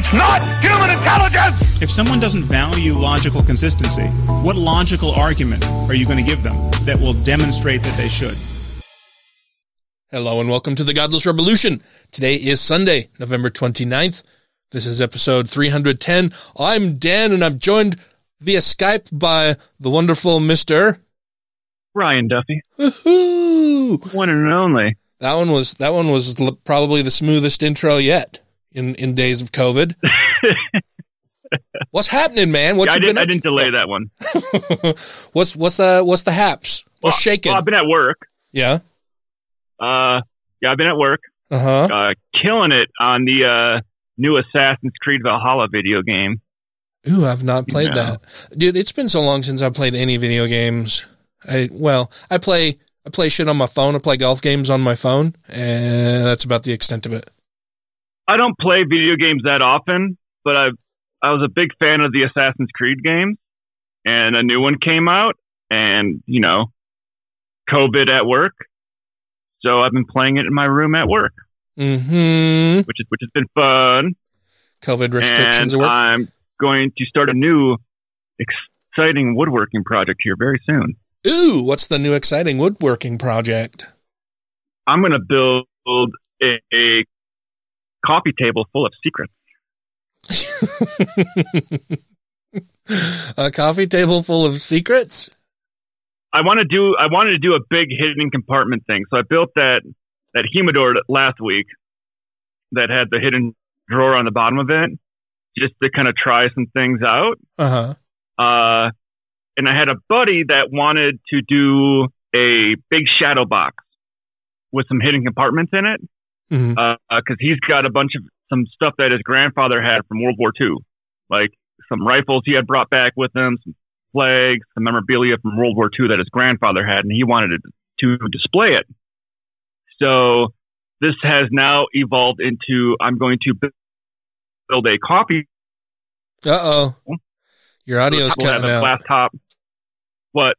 It's not human intelligence! If someone doesn't value logical consistency, what logical argument are you going to give them that will demonstrate that they should? Hello and welcome to the Godless Revolution. Today is Sunday, November 29th. This is episode 310. I'm Dan and I'm joined via Skype by the wonderful Mr. Ryan Duffy, Woohoo! one and only. That one was that one was l- probably the smoothest intro yet in in days of COVID. What's happening, man? What Yeah, I you didn't. been I didn't to? delay that one. what's what's uh what's the haps? What's Well, shaking? Well, I've been at work. yeah. Uh, yeah, I've been at work, Uh huh. uh, killing it on the uh, new Assassin's Creed Valhalla video game. Ooh, I've not played that, dude. It's been so long since I played any video games. I well, I play I play shit on my phone. I play golf games on my phone, and that's about the extent of it. I don't play video games that often, but I I was a big fan of the Assassin's Creed games, and a new one came out, and you know, COVID at work, so I've been playing it in my room at work, Mm-hmm. which is which has been fun. COVID restrictions and. I'm going to start a new exciting woodworking project here very soon. Ooh, what's the new exciting woodworking project? I'm going to build a, a coffee table full of secrets. a coffee table full of secrets. I want to do. I wanted to do a big hidden compartment thing, so I built that that humidor last week that had the hidden drawer on the bottom of it, just to kind of try some things out. Uh huh. Uh, and I had a buddy that wanted to do a big shadow box with some hidden compartments in it. Because he's got a bunch of some stuff that his grandfather had from World War II, like some rifles he had brought back with him, some flags, some memorabilia from World War II that his grandfather had, and he wanted to, to display it. So this has now evolved into I'm going to build a coffee. Uh oh. Your audio's will cutting out. glass top. What?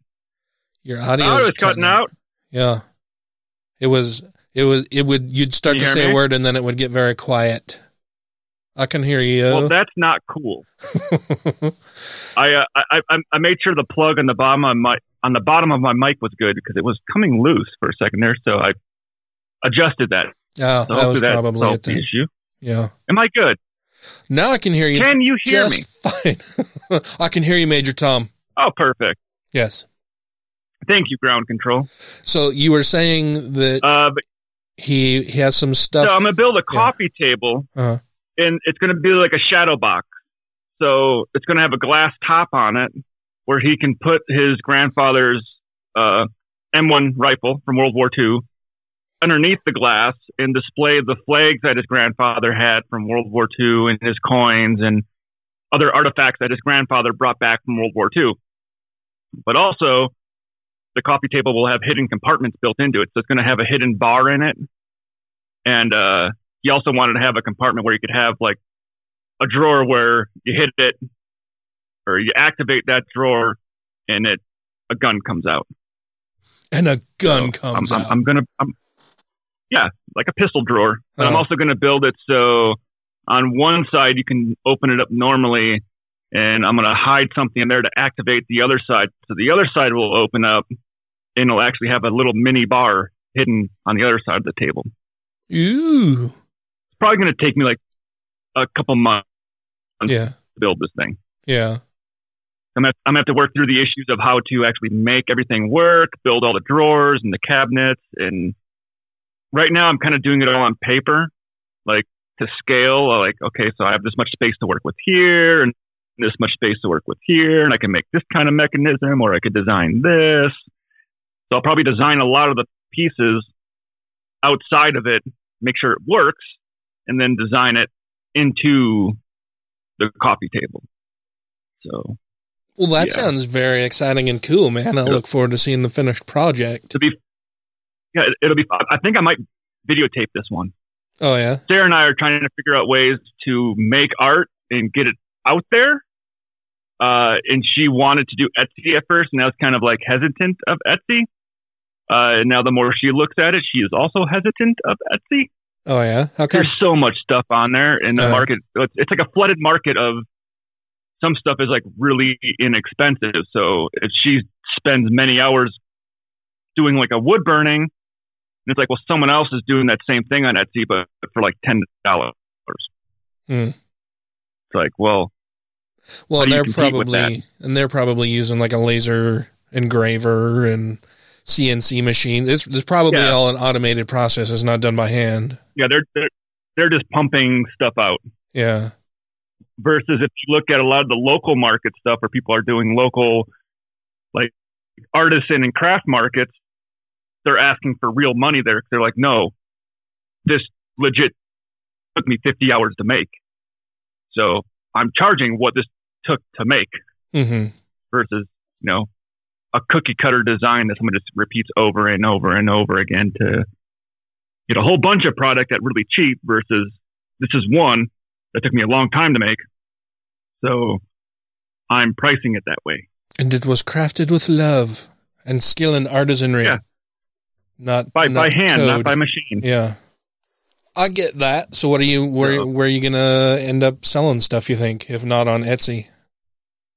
Your audio Oh, is it's cutting out. Yeah. It was. It was. It would. You'd start Can to say hear a word and then it would get very quiet. I can hear you. Well, that's not cool. I, uh, I I I made sure the plug on the bottom of my on the bottom of my mic was good because it was coming loose for a second there, so I adjusted that. oh, So that was that probably the issue. Yeah. Am I good? Now I can hear you. Can you hear me? fine. I can hear you, Major Tom. Oh, perfect. Yes. Thank you, ground control. So you were saying that Uh, but he he has some stuff. so I'm gonna build a Yeah. coffee table, Uh-huh. and it's gonna be like a shadow box. So it's gonna have a glass top on it, where he can put his grandfather's uh, M1 rifle from World War II underneath the glass and display the flags that his grandfather had from World War II and his coins and other artifacts that his grandfather brought back from World War II. But also, the coffee table will have hidden compartments built into it. So it's going to have a hidden bar in it. And uh, he also wanted to have a compartment where you could have like a drawer where you hit it or you activate that drawer and it a gun comes out. and a gun So comes I'm, out. I'm, I'm gonna, I'm, yeah, like a pistol drawer. But I'm Uh-huh. also gonna build it so on one side you can open it up normally, and I'm gonna hide something in there to activate the other side. So the other side will open up, and it'll actually have a little mini bar hidden on the other side of the table. Ooh. It's probably gonna take me like a couple months Yeah. to build this thing. Yeah. I'm I'm gonna have to work through the issues of how to actually make everything work, build all the drawers and the cabinets, and right now I'm kind of doing it all on paper, like to scale. Like, okay, so I have this much space to work with here, and this much space to work with here, and I can make this kind of mechanism, or I could design this. So I'll probably design a lot of the pieces outside of it, make sure it works, and then design it into the coffee table. So Well, that Yeah. sounds very exciting and cool, man. I look forward to seeing the finished project. to be, yeah, it- it'll be. I think I might videotape this one. Oh yeah. Sarah and I are trying to figure out ways to make art and get it out there. Uh, and she wanted to do Etsy at first, and I was kind of like hesitant of Etsy. Uh, and now the more she looks at it, she is also hesitant of Etsy. Oh yeah. Come? There's so much stuff on there in the Uh. market. It's, it's like a flooded market of some stuff is like really inexpensive. So if she spends many hours doing like a wood burning, and it's like, well, someone else is doing that same thing on Etsy, but for like ten dollars. Hmm. It's like, well, Well, How do you they're probably and they're probably using like a laser engraver and CNC machine. It's, it's probably Yeah. all an automated process. It's not done by hand. yeah, they're they're they're just pumping stuff out. Yeah. versus if you look at a lot of the local market stuff where people are doing local like artisan and craft markets they're asking for real money there they're like no this legit took me 50 hours to make so i'm charging what this took to make hmm versus you know a cookie cutter design that someone just repeats over and over and over again to get a whole bunch of product at really cheap versus this is one that took me a long time to make. So I'm pricing it that way. And it was crafted with love and skill and artisanry. Yeah. Not By not by hand, not by machine. Yeah. I get that. So what are you where Yeah. where are you gonna end up selling stuff you think, if not on Etsy?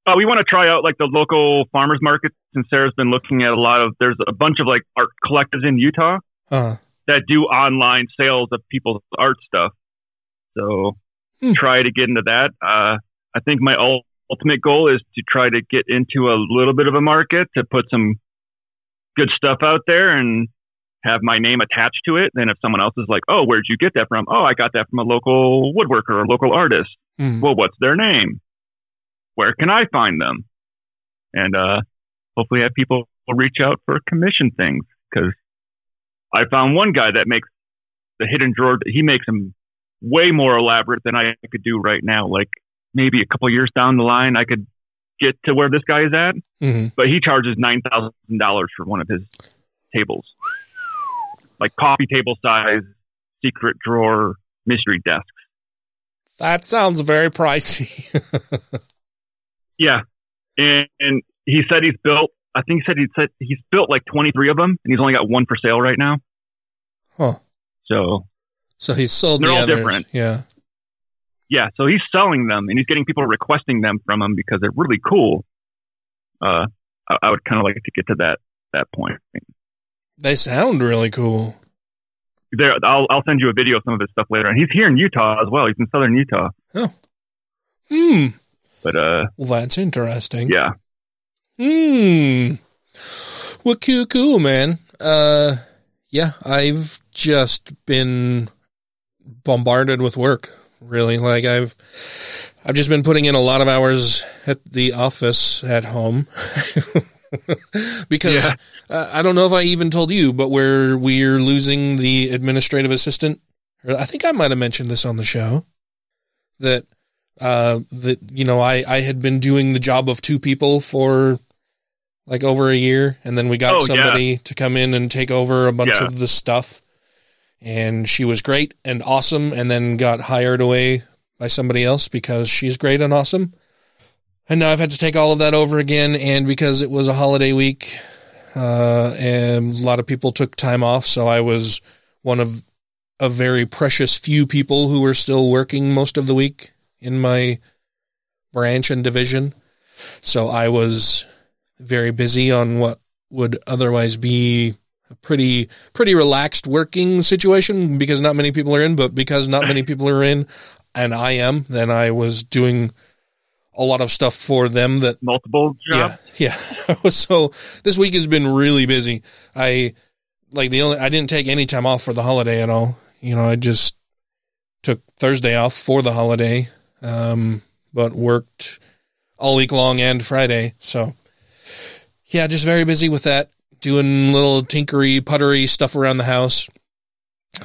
Uh, we want to try out like the local farmers markets and Sarah's been looking at a lot of there's a bunch of like art collectives in Utah Uh that do online sales of people's art stuff. So Hmm. try to get into that. Uh, I think my ul- ultimate goal is to try to get into a little bit of a market to put some good stuff out there and have my name attached to it. Then if someone else is like, "Oh, where'd you get that from?" "Oh, I got that from a local woodworker or local artist." hmm. Well, what's their name? Where can I find them? And uh, hopefully have people reach out for commission things because I found one guy that makes the hidden drawer. He makes them way more elaborate than I could do right now. Like maybe a couple years down the line, I could get to where this guy is at, hmm but he charges nine thousand dollars for one of his tables, like coffee table size, secret drawer, mystery desk. That sounds very pricey. Yeah, and, and he said he's built. I think he said he said he's built like 23 of them, and he's only got one for sale right now. huh. So So he's sold They're the all others. different. Yeah. yeah, so he's selling them, and he's getting people requesting them from him because they're really cool. Uh, I, I would kind of like to get to that that point. They sound really cool. There, I'll I'll send you a video of some of his stuff later. And he's here in Utah as well. He's in southern Utah, Oh, Hmm. but uh, Well, that's interesting. yeah, Hmm. Well, cool, cool, man. Uh, yeah, I've just been bombarded with work. Really, like I've, I've just been putting in a lot of hours at the office at home. because Yeah. uh, I don't know if I even told you, but we're we're losing the administrative assistant. I think I might have mentioned this on the show that uh that you know I I had been doing the job of two people for like over a year and then we got Oh, yeah. somebody to come in and take over a bunch Yeah. of the stuff and she was great and awesome and then got hired away by somebody else because she's great and awesome and now I've had to take all of that over again and because it was a holiday week uh and a lot of people took time off so I was one of a very precious few people who were still working most of the week in my branch and division. So I was very busy on what would otherwise be a pretty pretty relaxed working situation because not many people are in, but because not many people are in and I am, then I was doing a lot of stuff for them that multiple jobs. yeah, yeah. so this week has been really busy. I like the only I didn't take any time off for the holiday at all. You know, I just took Thursday off for the holiday, um, but worked all week long and Friday. So yeah, just very busy with that, doing little tinkery, puttery stuff around the house.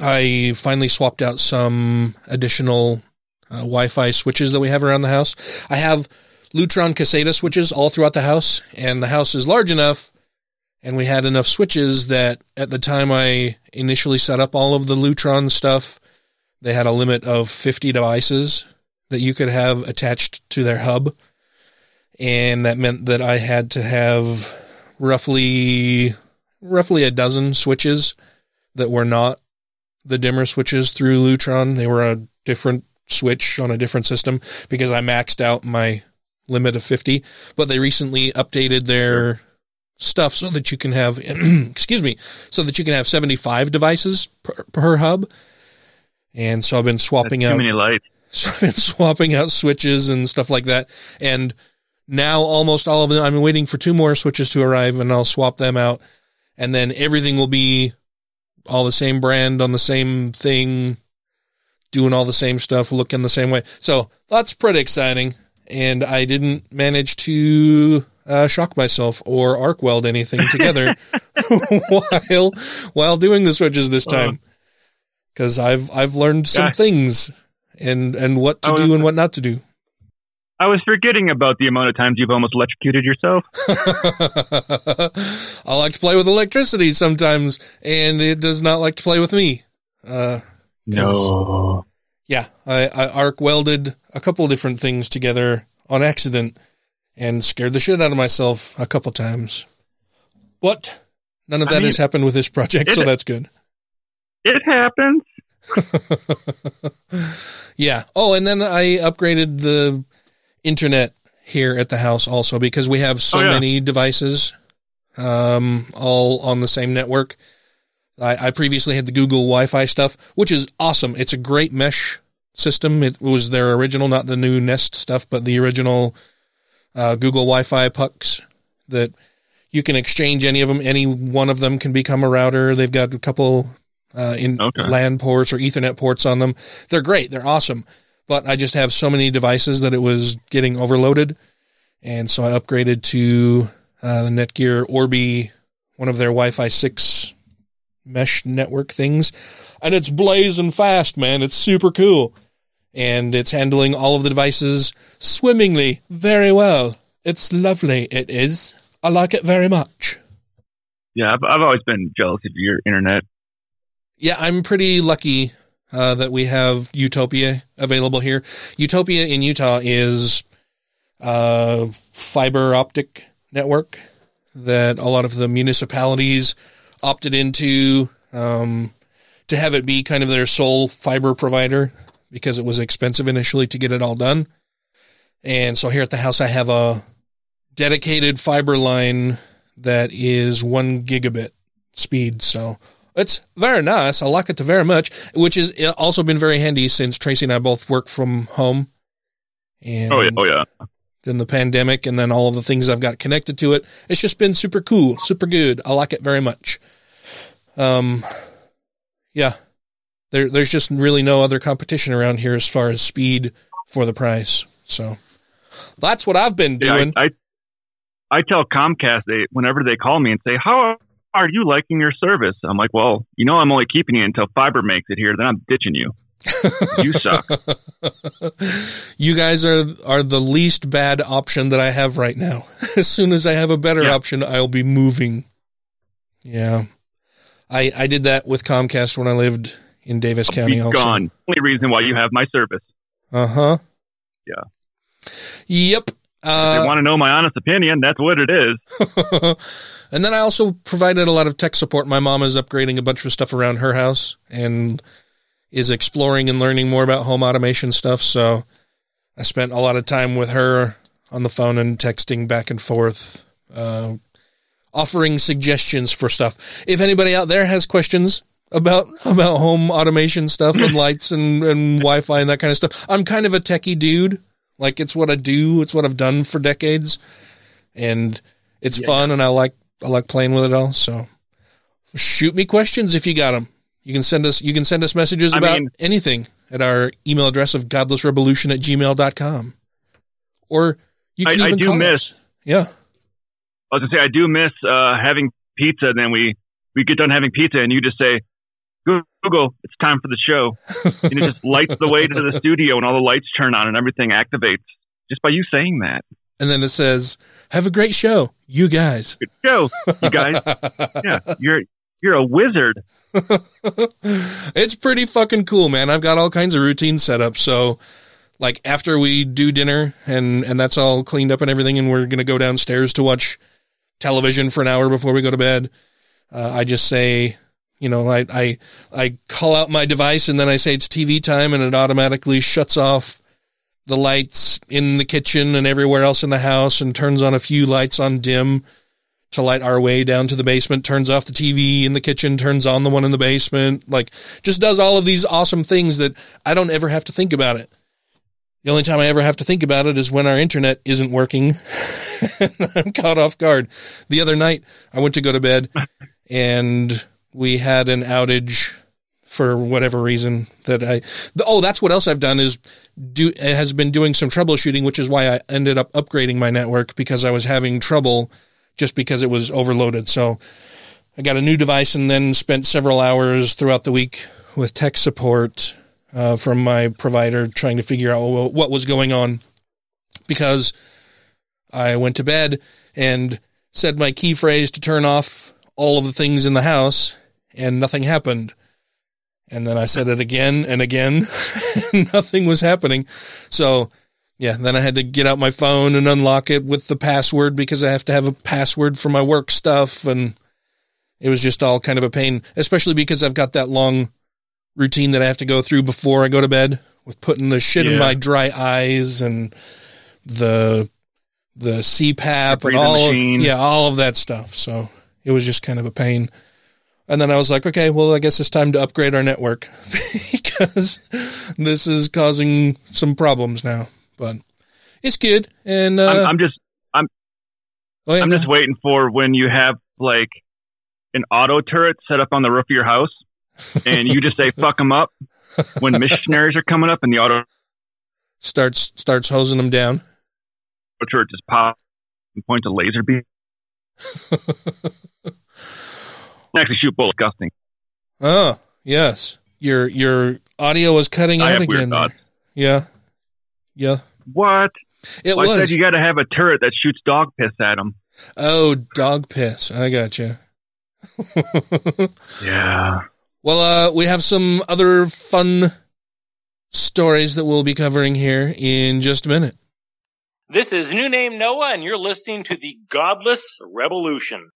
I finally swapped out some additional uh, Wi-Fi switches that we have around the house. I have Lutron Caseta switches all throughout the house, and the house is large enough, and we had enough switches that at the time I initially set up all of the Lutron stuff, they had a limit of 50 devices that you could have attached to their hub. And that meant that I had to have roughly, roughly a dozen switches that were not the dimmer switches through Lutron. They were a different switch on a different system because I maxed out my limit of 50, but they recently updated their stuff so that you can have, excuse me, so that you can have 75 devices per, per hub. And so I've been swapping Too out, many lights. so I've been swapping out switches and stuff like that. And now almost all of them, I'm waiting for two more switches to arrive and I'll swap them out. And then everything will be all the same brand on the same thing, doing all the same stuff, looking the same way. So that's pretty exciting. And I didn't manage to uh, shock myself or arc weld anything together while while doing the switches this time because I've I've learned some Yeah. things and and what to was- do and what not to do. I was forgetting about the amount of times you've almost electrocuted yourself. I like to play with electricity sometimes, and it does not like to play with me. Uh, No. yeah, I, I arc welded a couple different things together on accident and scared the shit out of myself a couple times. But none of I that mean, has happened with this project, so that's good. It happens. yeah. Oh, and then I upgraded the internet here at the house also because we have so Oh, yeah. many devices, um, all on the same network. I, I previously had the Google Wi-Fi stuff, which is awesome. It's a great mesh system. It was their original, not the new Nest stuff, but the original uh, Google Wi-Fi pucks that you can exchange any of them. Any one of them can become a router. They've got a couple uh, in Okay. LAN ports or Ethernet ports on them. They're great. They're awesome. But I just have so many devices that it was getting overloaded. And so I upgraded to uh, the Netgear Orbi, one of their Wi-Fi 6 mesh network things. And it's blazing fast, man. It's super cool. And it's handling all of the devices swimmingly very well. It's lovely. It is. I like it very much. Yeah, I've, I've always been jealous of your internet. Yeah, I'm pretty lucky uh, that we have Utopia available here. Utopia in Utah is a fiber optic network that a lot of the municipalities opted into um, to have it be kind of their sole fiber provider because it was expensive initially to get it all done. And so here at the house, I have a dedicated fiber line that is one gigabit speed. So it's very nice. I like it very much, which has also been very handy since Tracy and I both work from home. And Oh yeah, oh yeah. Then the pandemic and then all of the things I've got connected to it. It's just been super cool, super good. I like it very much. Um, yeah, there, there's just really no other competition around here as far as speed for the price. So that's what I've been Yeah, doing. I, I I tell Comcast they whenever they call me and say, "How are you liking your service?" I'm like, "Well, you know, I'm only keeping you until fiber makes it here. Then I'm ditching you. you suck." you guys are are the least bad option that I have right now. as soon as I have a better Yeah. option, I'll be moving. Yeah. I I did that with Comcast when I lived in Davis County Be also. gone. Only reason why you have my service. Uh-huh. Yeah. Yep. If you Uh, want to know my honest opinion, that's what it is. and then I also provided a lot of tech support. My mom is upgrading a bunch of stuff around her house and is exploring and learning more about home automation stuff. So I spent a lot of time with her on the phone and texting back and forth, uh, offering suggestions for stuff. If anybody out there has questions about about home automation stuff and lights and, and Wi-Fi and that kind of stuff, I'm kind of a techie dude. Like it's what I do. It's what I've done for decades, and it's fun. And I like I like playing with it all. So shoot me questions if you got them. You can send us you can send us messages I about mean- anything at our email address of godlessrevolution at gmail.com. Or you can I even do call miss- us. Yeah. I was gonna say I do miss uh, having pizza. And then we we get done having pizza, and you just say, "Google, it's time for the show," and it just lights the way to the studio, and all the lights turn on, and everything activates just by you saying that. and then it says, "Have a great show, you guys." Good show, you guys. yeah, you're you're a wizard. it's pretty fucking cool, man. I've got all kinds of routines set up. So, like after we do dinner and and that's all cleaned up and everything, and we're gonna go downstairs to watch television for an hour before we go to bed. Uh, I just say, you know, I I I call out my device and then I say it's TV time, and it automatically shuts off the lights in the kitchen and everywhere else in the house and turns on a few lights on dim to light our way down to the basement, turns off the TV in the kitchen, turns on the one in the basement, like just does all of these awesome things that I don't ever have to think about it. The only time I ever have to think about it is when our internet isn't working. I'm caught off guard. The other night I went to go to bed and we had an outage for whatever reason that I, oh, that's what else I've done is do, has been doing some troubleshooting, which is why I ended up upgrading my network because I was having trouble just because it was overloaded. So I got a new device and then spent several hours throughout the week with tech support uh, from my provider trying to figure out what was going on because I went to bed and said my key phrase to turn off all of the things in the house and nothing happened. And then I said it again and again, and nothing was happening. So, yeah, then I had to get out my phone and unlock it with the password because I have to have a password for my work stuff. And it was just all kind of a pain, especially because I've got that long routine that I have to go through before I go to bed with putting the shit in my dry eyes and the the CPAP The and all of, yeah, all of that stuff. So it was just kind of a pain. And then I was like, okay, well, I guess it's time to upgrade our network because this is causing some problems now. But it's good. And uh, I'm, I'm just I'm oh, I'm just waiting for when you have like an auto turret set up on the roof of your house, and you just say "fuck them up" when missionaries are coming up, and the auto starts starts hosing them down. turret just pops and points a laser beam. Actually, shoot bullets. Disgusting. Oh, yes. Your your audio was cutting I out again. Yeah. Yeah. What? It Well, I said you got to have a turret that shoots dog piss at them. oh, dog piss. I got you. Yeah. Well, uh, we have some other fun stories that we'll be covering here in just a minute. This is New Name Noah, and you're listening to the Godless Revolution.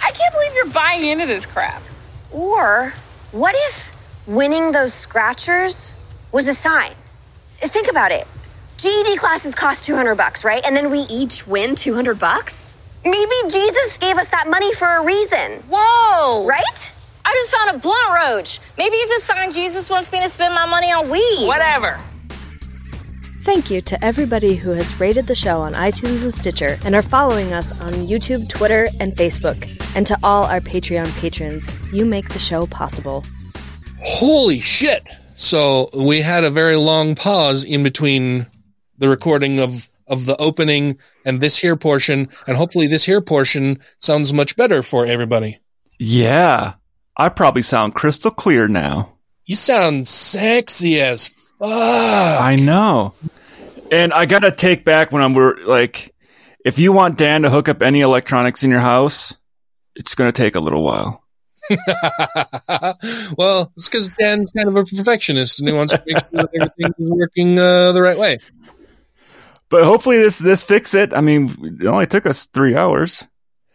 I can't believe you're buying into this crap. Or what if winning those scratchers was a sign? Think about it. GED classes cost 200 bucks, right? And then we each win 200 bucks? Maybe Jesus gave us that money for a reason. Whoa! Right? I just found a blunt roach. Maybe it's a sign Jesus wants me to spend my money on weed. Whatever. Thank you to everybody who has rated the show on iTunes and Stitcher and are following us on YouTube, Twitter, and Facebook. And to all our Patreon patrons, you make the show possible. Holy shit. So we had a very long pause in between the recording of, of the opening and this here portion. And hopefully this here portion sounds much better for everybody. Yeah. I probably sound crystal clear now. You sound sexy as fuck. I know. And I got to take back when I'm we're like, if you want Dan to hook up any electronics in your house, it's going to take a little while. well, it's because Dan's kind of a perfectionist and he wants to make sure that everything is working uh, the right way. But hopefully this this fix it. I mean, it only took us three hours.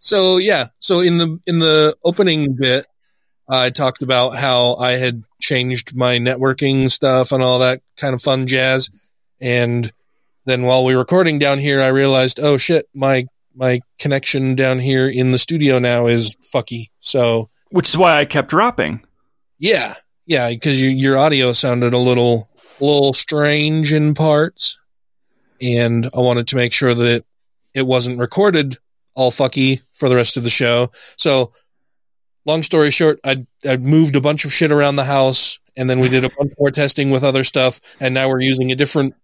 so yeah, so in the in the opening bit, I talked about how I had changed my networking stuff and all that kind of fun jazz. And then while we were recording down here, I realized, oh shit, my my connection down here in the studio now is fucky. So which is why I kept dropping. Yeah, yeah, because you, your audio sounded a little a little strange in parts, and I wanted to make sure that it it wasn't recorded all fucky for the rest of the show. So, long story short, I I moved a bunch of shit around the house, and then we did a bunch more testing with other stuff, and now we're using a different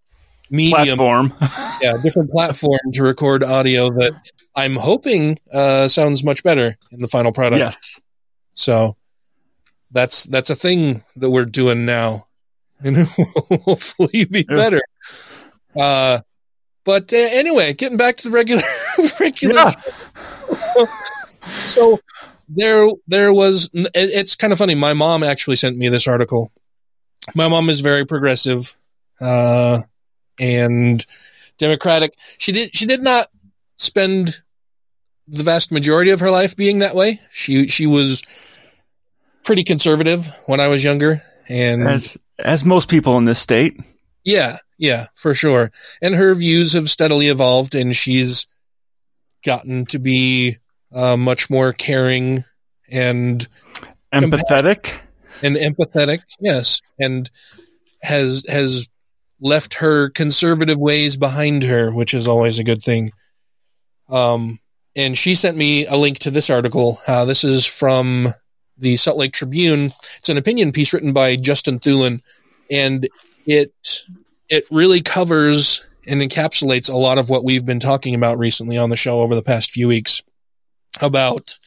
medium platform, yeah, different platform to record audio that I'm hoping uh, sounds much better in the final product. Yes. So that's that's a thing that we're doing now. And it will hopefully be better. Uh, but uh, anyway, getting back to the regular regular. so there, there was. it- It's kind of funny. My mom actually sent me this article. My mom is very progressive, uh, and democratic. She did. She did not spend the vast majority of her life being that way. She she was pretty conservative when I was younger, and As as most people in this state. yeah, yeah, for sure. And her views have steadily evolved, and she's gotten to be uh, much more caring and Empathetic. and empathetic. Yes, and has has left her conservative ways behind her, which is always a good thing. Um, and she sent me a link to this article. Uh, this is from the Salt Lake Tribune. It's an opinion piece written by Justin Thulin, and it it really covers and encapsulates a lot of what we've been talking about recently on the show over the past few weeks about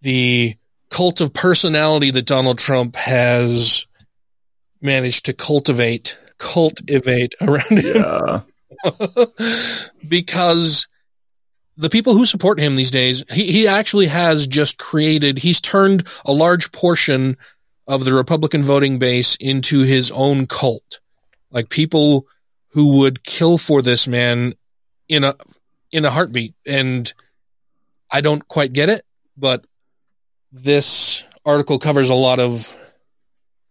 the cult of personality that Donald Trump has managed to cultivate cultivate around him because the people who support him these days, he, he actually has just created, he's turned a large portion of the Republican voting base into his own cult. Like people who would kill for this man in a, in a heartbeat. And I don't quite get it, but this article covers a lot of,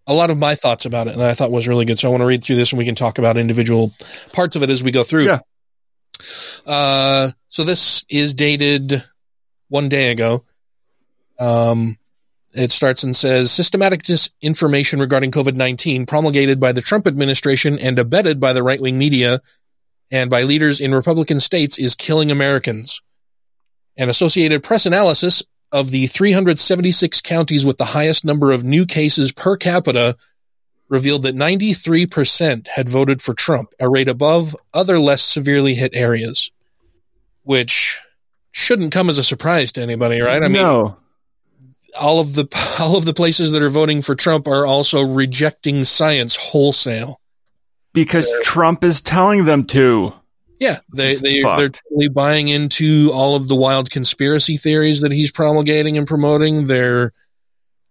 a lot of my thoughts about it that I thought was really good. So I want to read through this and we can talk about individual parts of it as we go through. Yeah. Uh, so this is dated one day ago. Um, it starts and says systematic disinformation regarding COVID 19 promulgated by the Trump administration and abetted by the right wing media and by leaders in Republican states is killing Americans. An Associated Press analysis of the 376 counties with the highest number of new cases per capita revealed that 93% had voted for Trump, a rate above other less severely hit areas, which shouldn't come as a surprise to anybody, right? I mean, no. all of the all of the places that are voting for Trump are also rejecting science wholesale. Because Trump is telling them to. Yeah, they they they're totally buying into all of the wild conspiracy theories that he's promulgating and promoting. They're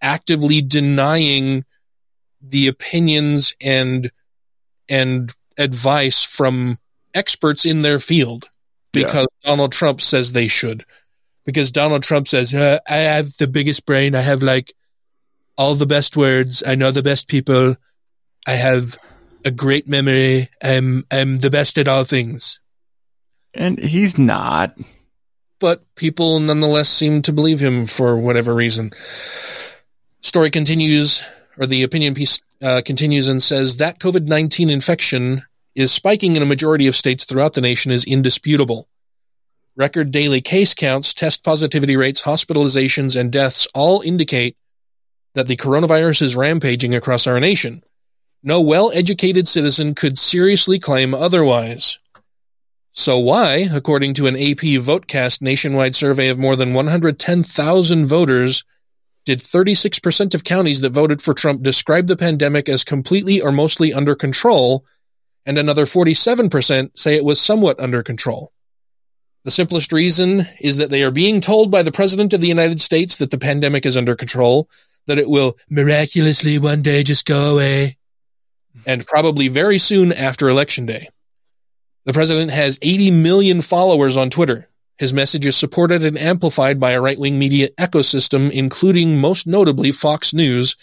actively denying the opinions and and advice from experts in their field because Donald Trump says they should. Because Donald Trump says, uh, "I have the biggest brain. I have like all the best words. I know the best people. I have a great memory. I'm I'm the best at all things." And he's not. but people nonetheless seem to believe him for whatever reason. Story continues, or the opinion piece uh, continues and says that COVID 19 infection is spiking in a majority of states throughout the nation is indisputable. Record daily case counts, test positivity rates, hospitalizations, and deaths all indicate that the coronavirus is rampaging across our nation. No well educated citizen could seriously claim otherwise. So why, according to an AP Votecast nationwide survey of more than 110,000 voters, did 36% of counties that voted for Trump describe the pandemic as completely or mostly under control, and another 47% say it was somewhat under control? The simplest reason is that they are being told by the President of the United States that the pandemic is under control, that it will miraculously one day just go away, and probably very soon after Election Day. The president has 80 million followers on Twitter. His message is supported and amplified by a right wing media ecosystem, including most notably Fox News,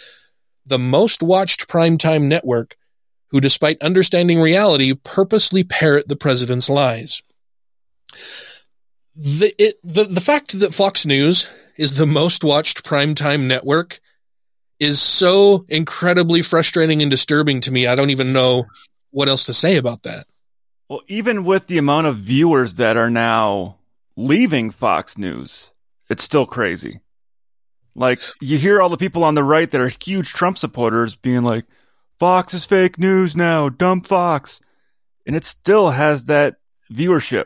the most watched primetime network, who, despite understanding reality, purposely parrot the president's lies. The, it, the, the fact that Fox News is the most watched primetime network is so incredibly frustrating and disturbing to me. I don't even know what else to say about that. Well, even with the amount of viewers that are now leaving Fox News, it's still crazy. Like, you hear all the people on the right that are huge Trump supporters being like, Fox is fake news now, dumb Fox. And it still has that viewership.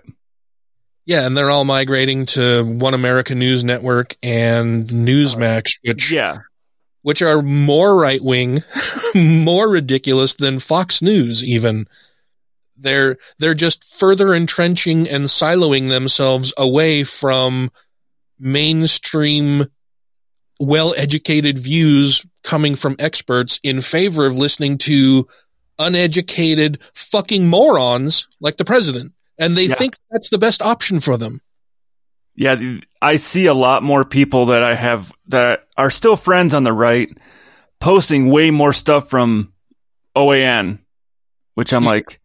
Yeah, and they're all migrating to One America News Network and Newsmax, which Yeah. which are more right wing, more ridiculous than Fox News even. They're they're just further entrenching and siloing themselves away from mainstream well-educated views coming from experts in favor of listening to uneducated fucking morons like the president. And they Yeah. think that's the best option for them. Yeah, I see a lot more people that I have that are still friends on the right posting way more stuff from OAN, which I'm like,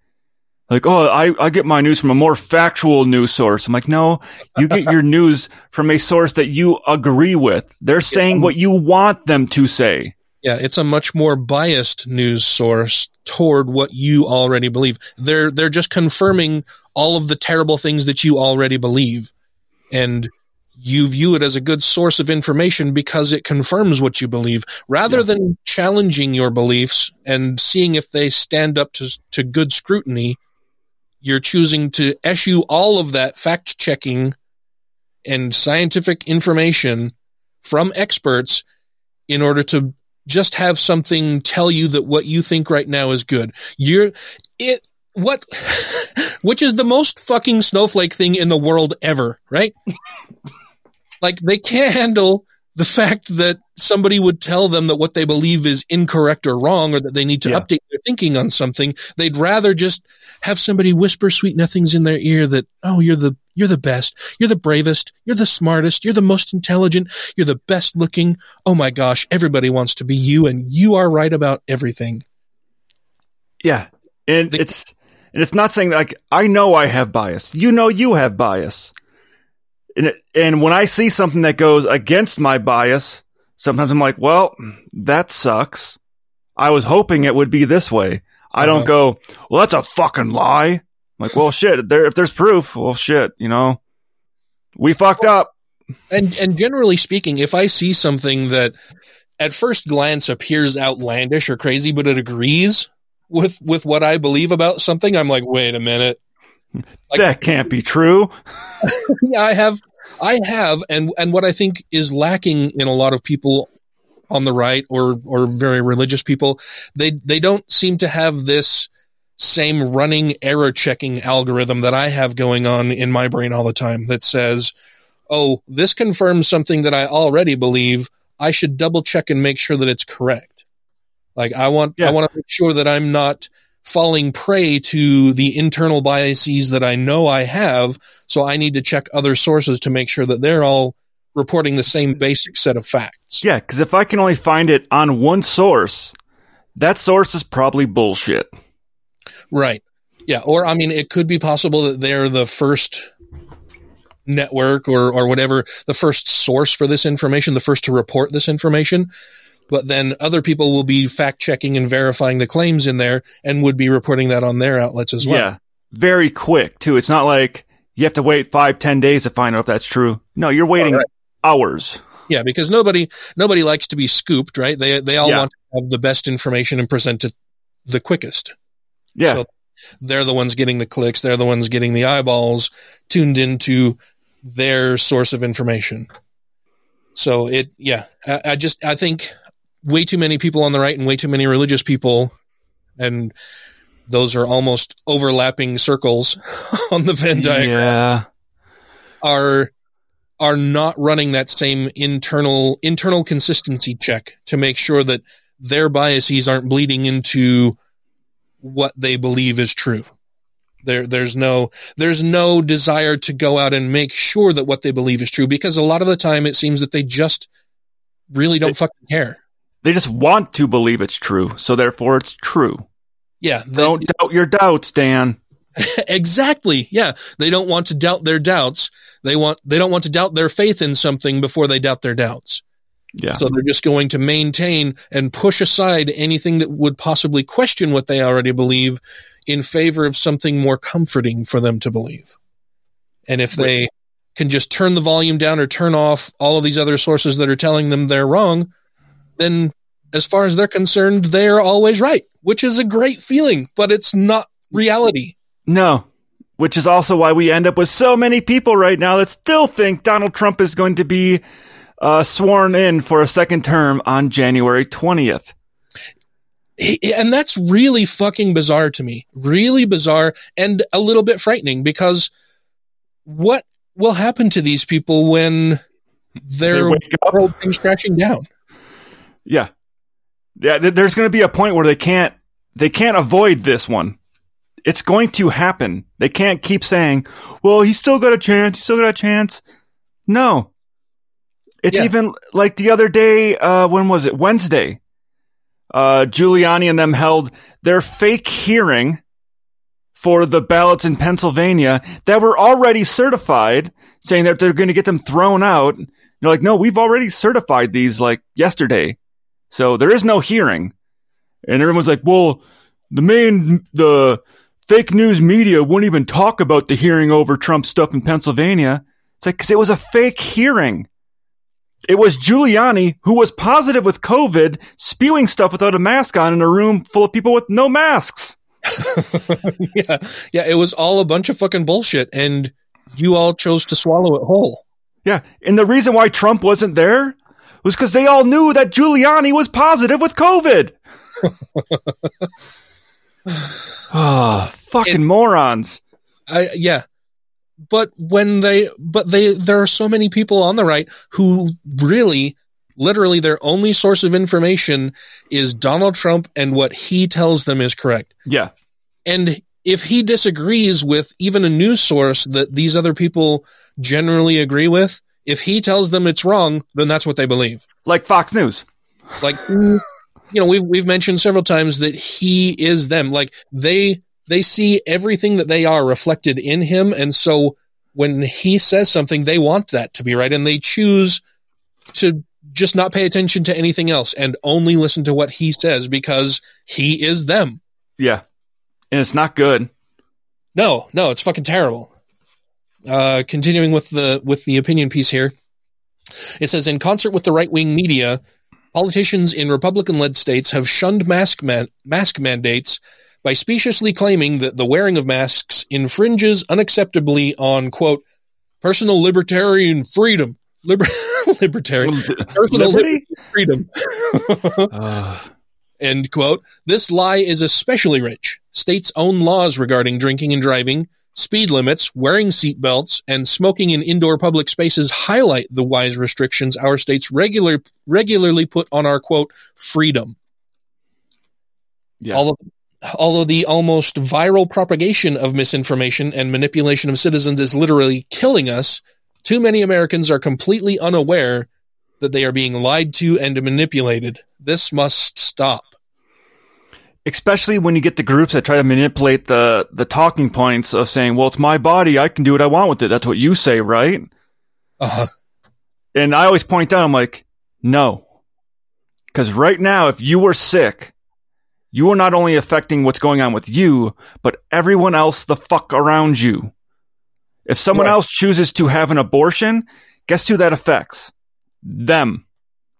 like, oh, I, I get my news from a more factual news source. I'm like, no, you get your news from a source that you agree with. They're saying what you want them to say. Yeah, it's a much more biased news source toward what you already believe. They're they're just confirming all of the terrible things that you already believe. And you view it as a good source of information because it confirms what you believe rather than challenging your beliefs and seeing if they stand up to to good scrutiny. You're choosing to eschew all of that fact checking and scientific information from experts in order to just have something tell you that what you think right now is good. You're it what which is the most fucking snowflake thing in the world ever, right? like they can't handle the fact that somebody would tell them that what they believe is incorrect or wrong or that they need to update their thinking on something. They'd rather just have somebody whisper sweet nothings in their ear that, oh, you're the, you're the best. You're the bravest. You're the smartest. You're the most intelligent. You're the best looking. Oh my gosh. Everybody wants to be you and you are right about everything. Yeah. And it's and it's not saying like I know I have bias. You know you have bias. And it, and when I see something that goes against my bias, sometimes I'm like, well, that sucks. I was hoping it would be this way. I don't Uh-huh. go, well, that's a fucking lie. I'm like, well, shit. There, if there's proof, well, shit. You know, we fucked up. And and generally speaking, if I see something that at first glance appears outlandish or crazy, but it agrees with with what I believe about something, I'm like, wait a minute. Like, that can't be true. yeah, I have I have and and what I think is lacking in a lot of people on the right or or very religious people, they they don't seem to have this same running error checking algorithm that I have going on in my brain all the time that says, "Oh, this confirms something that I already believe. I should double check and make sure that it's correct." Like I want I want to make sure that I'm not falling prey to the internal biases that I know I have, so I need to check other sources to make sure that they're all reporting the same basic set of facts. Yeah, because if I can only find it on one source, that source is probably bullshit. Right. Yeah. Or, I mean, it could be possible that they're the first network or, or whatever, the first source for this information, the first to report this information. But then other people will be fact checking and verifying the claims in there and would be reporting that on their outlets as well. Yeah, very quick too. It's not like you have to wait five, ten days to find out if that's true. No, you're waiting Right. hours. Yeah, because nobody nobody likes to be scooped, right? They they all Yeah. want to have the best information and present it the quickest. Yeah. So they're the ones getting the clicks, they're the ones getting the eyeballs tuned into their source of information. So it yeah, I, I just I think way too many people on the right and way too many religious people and those are almost overlapping circles on the Venn diagram Yeah. are are not running that same internal internal consistency check to make sure that their biases aren't bleeding into what they believe is true. There there's no there's no desire to go out and make sure that what they believe is true because a lot of the time it seems that they just really don't fucking care. They just want to believe it's true, so therefore it's true. Yeah, They, Don't doubt your doubts, Dan. exactly. Yeah. They don't want to doubt their doubts. They want, they don't want to doubt their faith in something before they doubt their doubts. Yeah. So they're just going to maintain and push aside anything that would possibly question what they already believe in favor of something more comforting for them to believe. And if they can just turn the volume down or turn off all of these other sources that are telling them they're wrong, then as far as they're concerned, they're always right, which is a great feeling, but it's not reality. No. Which is also why we end up with so many people right now that still think Donald Trump is going to be uh, sworn in for a second term on January 20th. He- and that's really fucking bizarre to me. Really bizarre and a little bit frightening because what will happen to these people when their world comes crashing down? Yeah. Yeah, there's going to be a point where they can't they can't avoid this one. It's going to happen. They can't keep saying, "Well, he's still got a chance. He's still got a chance." No. It's Yeah. even like the other day, uh when was it? Wednesday. Uh Giuliani and them held their fake hearing for the ballots in Pennsylvania that were already certified, saying that they're going to get them thrown out. They're like, no, we've already certified these like yesterday. So there is no hearing. And everyone's like, well, the main, the fake news media wouldn't even talk about the hearing over Trump stuff in Pennsylvania. It's like, cause it was a fake hearing. It was Giuliani who was positive with COVID spewing stuff without a mask on in a room full of people with no masks. yeah. Yeah. It was all a bunch of fucking bullshit and you all chose to swallow it whole. Yeah. And the reason why Trump wasn't there was because they all knew that Giuliani was positive with COVID. Ah, fucking morons. I, yeah. But when they, but they, there are so many people on the right who really, literally their only source of information is Donald Trump and what he tells them is correct. Yeah. And if he disagrees with even a news source that these other people generally agree with, if he tells them it's wrong, then that's what they believe. Like Fox News. Like, you know, we've, we've mentioned several times that he is them. Like they, they see everything that they are reflected in him. And so when he says something, they want that to be right. And they choose to just not pay attention to anything else and only listen to what he says because he is them. Yeah. And it's not good. No, no, it's fucking terrible. Uh, continuing with the with the opinion piece here, it says in concert with the right wing media, politicians in Republican led states have shunned mask man- mask mandates by speciously claiming that the wearing of masks infringes unacceptably on quote personal libertarian freedom. Liber- libertarian personal Liberty? freedom. End quote. This lie is especially rich. States' own laws regarding drinking and driving, speed limits, wearing seatbelts, and smoking in indoor public spaces highlight the wise restrictions our states regular, regularly put on our quote freedom. Yeah. Although, although the almost viral propagation of misinformation and manipulation of citizens is literally killing us, too many Americans are completely unaware that they are being lied to and manipulated. This must stop. Especially when you get the groups that try to manipulate the, the talking points of saying, well, it's my body. I can do what I want with it. That's what you say, right? Uh-huh. And I always point out, I'm like, no. Because right now, if you were sick, you are not only affecting what's going on with you, but everyone else the fuck around you. If someone Right. else chooses to have an abortion, guess who that affects? Them.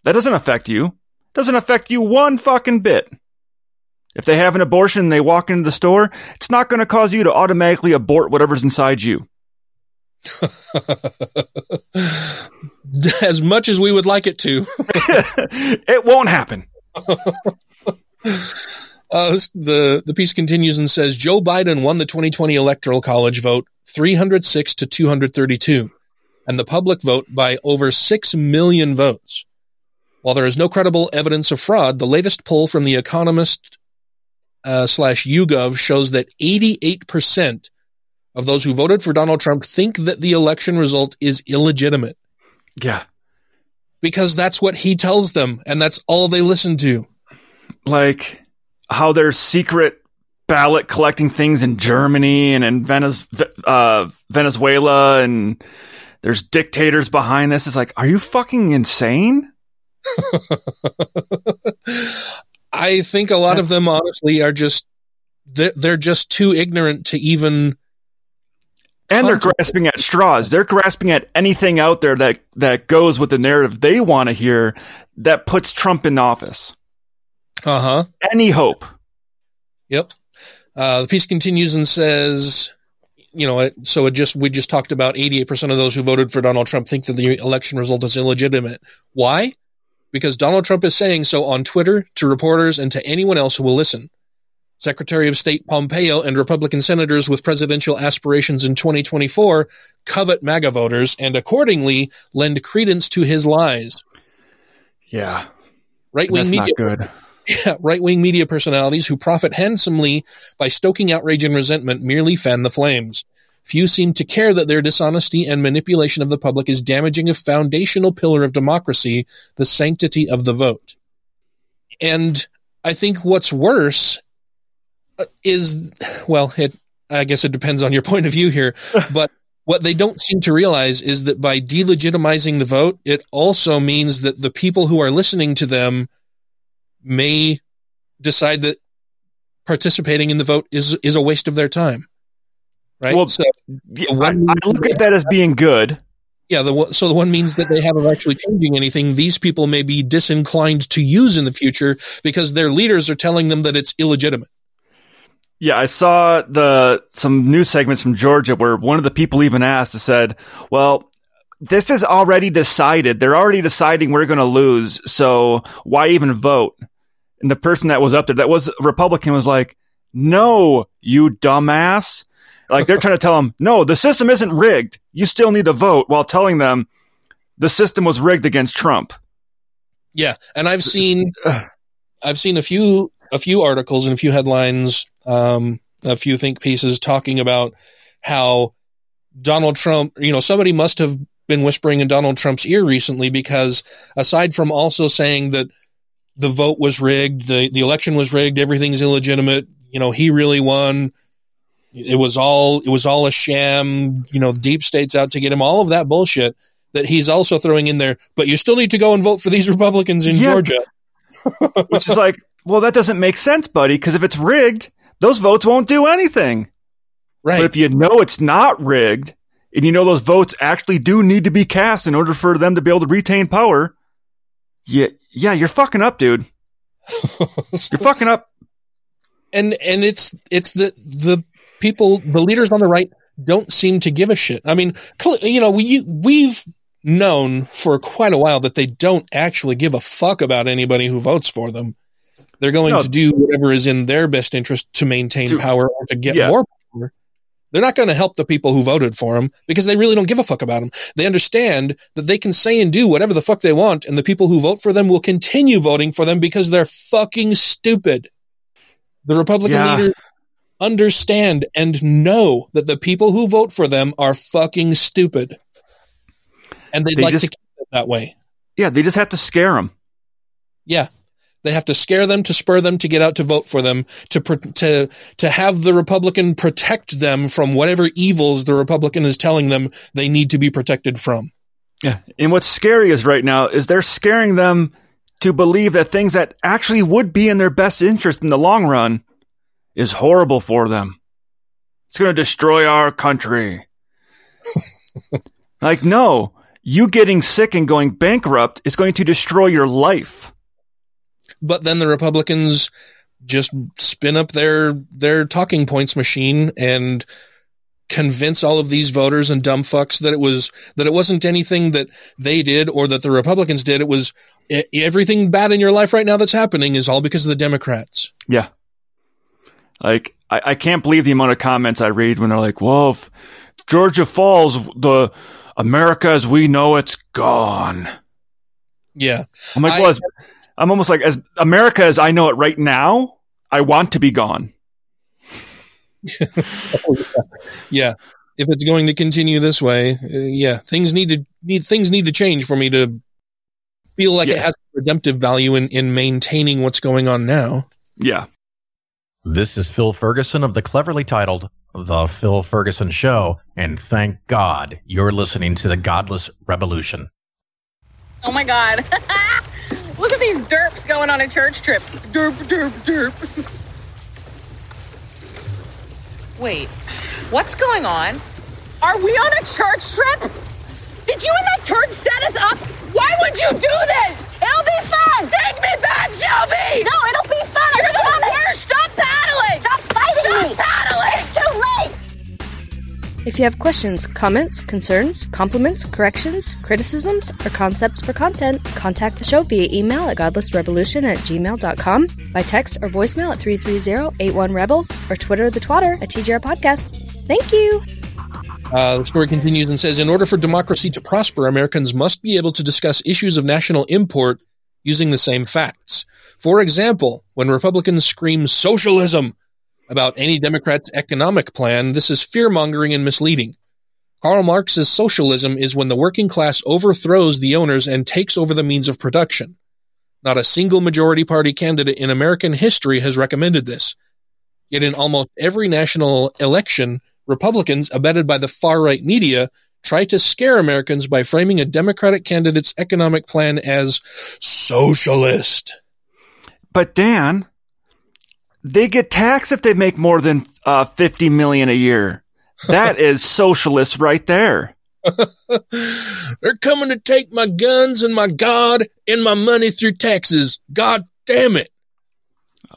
That doesn't affect you. Doesn't affect you one fucking bit. If they have an abortion and they walk into the store, it's not going to cause you to automatically abort whatever's inside you. as much as we would like it to. it won't happen. Uh, the the piece continues and says Joe Biden won the 2020 electoral college vote 306 to 232, and the public vote by over six million votes. While there is no credible evidence of fraud, the latest poll from the Economist uh, slash YouGov shows that 88 percent of those who voted for Donald Trump think that the election result is illegitimate Yeah. because that's what he tells them, and that's all they listen to. like how there's secret ballot collecting things in Germany and in Venez- uh, Venezuela and there's dictators behind this. It's like, are you fucking insane? I think a lot of them honestly are just they're, they're just too ignorant to even And they're grasping at straws. They're grasping at anything out there that, that goes with the narrative they want to hear that puts Trump in office. uh huh Any hope. Yep. Uh, the piece continues and says, you know, so it just, we just talked about 88% of those who voted for Donald Trump think that the election result is illegitimate. Why? Because Donald Trump is saying so on Twitter to reporters and to anyone else who will listen. Secretary of State Pompeo and Republican senators with presidential aspirations in 2024 covet MAGA voters and accordingly lend credence to his lies. Yeah. Right wing That's media. not good. Yeah, right wing media personalities who profit handsomely by stoking outrage and resentment merely fan the flames. Few seem to care that their dishonesty and manipulation of the public is damaging a foundational pillar of democracy, the sanctity of the vote. And I think what's worse uh, is, well, it, I guess it depends on your point of view here, but what they don't seem to realize is that by delegitimizing the vote, it also means that the people who are listening to them may decide that participating in the vote is is a waste of their time. Right? Well, so Yeah, I, I look at that as being good. yeah, the so the one means that they haven't actually changing anything. These people may be disinclined to use in the future because their leaders are telling them that it's illegitimate. Yeah, I saw the some news segments from Georgia where one of the people even asked, and said, "Well, this is already decided. They're already deciding we're going to lose. So why even vote?" And the person that was up there, that was Republican, was like, "No, you dumbass!" Like they're trying to tell them, "No, the system isn't rigged. You still need to vote," while telling them the system was rigged against Trump. Yeah, and I've seen I've seen a few a few articles and a few headlines, um, a few think pieces talking about how Donald Trump, you know, somebody must have been whispering in Donald Trump's ear recently because aside from also saying that the vote was rigged, the the election was rigged, everything's illegitimate, you know, he really won. It was all it was all a sham, you know, deep states out to get him, all of that bullshit that he's also throwing in there, but you still need to go and vote for these Republicans in Yeah. Georgia. Which is like, well, that doesn't make sense, buddy, because if it's rigged, those votes won't do anything. Right. But if you know it's not rigged, and you know those votes actually do need to be cast in order for them to be able to retain power, yeah, yeah, you're fucking up, dude. you're fucking up. and and it's it's the the people the leaders on the right don't seem to give a shit. I mean, you know, we we've known for quite a while that they don't actually give a fuck about anybody who votes for them. They're going No. to do whatever is in their best interest to maintain To- power or to get yeah. more power. They're not going to help the people who voted for them because they really don't give a fuck about them. They understand that they can say and do whatever the fuck they want, and the people who vote for them will continue voting for them because they're fucking stupid. The Republican Yeah. leaders understand and know that the people who vote for them are fucking stupid. And they'd They like to keep it that way. Yeah, they just have to scare them. Yeah. They have to scare them to spur them to get out to vote for them to to to have the Republican protect them from whatever evils the Republican is telling them they need to be protected from. Yeah. And what's scary is right now is they're scaring them to believe that things that actually would be in their best interest in the long run is horrible for them. It's going to destroy our country. like, no, you getting sick and going bankrupt is going to destroy your life. But then the Republicans just spin up their their talking points machine and convince all of these voters and dumb fucks that it was that it wasn't anything that they did or that the Republicans did. It was everything bad in your life right now that's happening is all because of the Democrats. Yeah. Like, I, I can't believe the amount of comments I read when they're like, well, if Georgia falls, the America as we know it's gone. Yeah. I'm like, I- well, as, I'm almost like, as America as I know it right now, I want to be gone. Yeah. If it's going to continue this way, uh, yeah, things need to need things need to change for me to feel like it Yeah. has redemptive value in in maintaining what's going on now. Yeah. This is Phil Ferguson of the cleverly titled The Phil Ferguson Show, and thank God you're listening to the Godless Revolution. Oh my god. Look at these derps going on a church trip. Derp, derp, derp. Wait, what's going on? Are we on a church trip? Did you and that turd set us up? Why would you do this? It'll be fun. Take me back, Shelby. No, it'll be fun. You're the worst. Stop paddling. Stop fighting Stop me. paddling. It's too late. If you have questions, comments, concerns, compliments, corrections, criticisms, or concepts for content, contact the show via email at godlessrevolution at gmail.com, by text or voicemail at 330-81-REBEL, or Twitter the twatter at TGR Podcast. Thank you! Uh, the story continues and says, in order for democracy to prosper, Americans must be able to discuss issues of national import using the same facts. For example, when Republicans scream socialism about any Democrat's economic plan, this is fear mongering and misleading. Karl Marx's socialism is when the working class overthrows the owners and takes over the means of production. Not a single majority party candidate in American history has recommended this. Yet in almost every national election, Republicans, abetted by the far right media, try to scare Americans by framing a Democratic candidate's economic plan as socialist. But Dan, they get taxed if they make more than uh, 50 million a year. That is socialist right there. They're coming to take my guns and my God and my money through taxes. God damn it.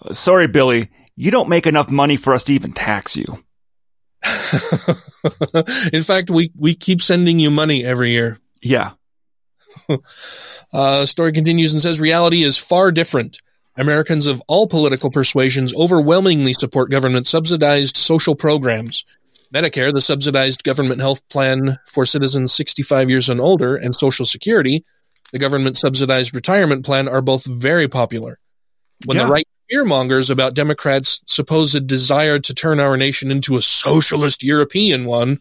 Uh, sorry, Billy. You don't make enough money for us to even tax you. In fact, we, we keep sending you money every year. Yeah. uh, story continues and says reality is far different. Americans of all political persuasions overwhelmingly support government subsidized social programs. Medicare, the subsidized government health plan for citizens 65 years and older, and Social Security, the government subsidized retirement plan, are both very popular. When Yeah. the right fearmongers about Democrats' supposed desire to turn our nation into a socialist European one,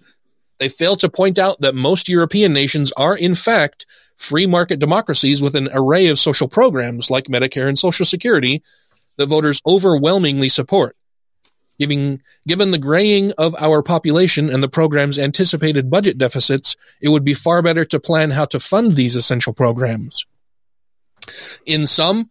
they fail to point out that most European nations are, in fact, free market democracies with an array of social programs like Medicare and Social Security that voters overwhelmingly support. Giving, given the graying of our population and the program's anticipated budget deficits, it would be far better to plan how to fund these essential programs. In sum,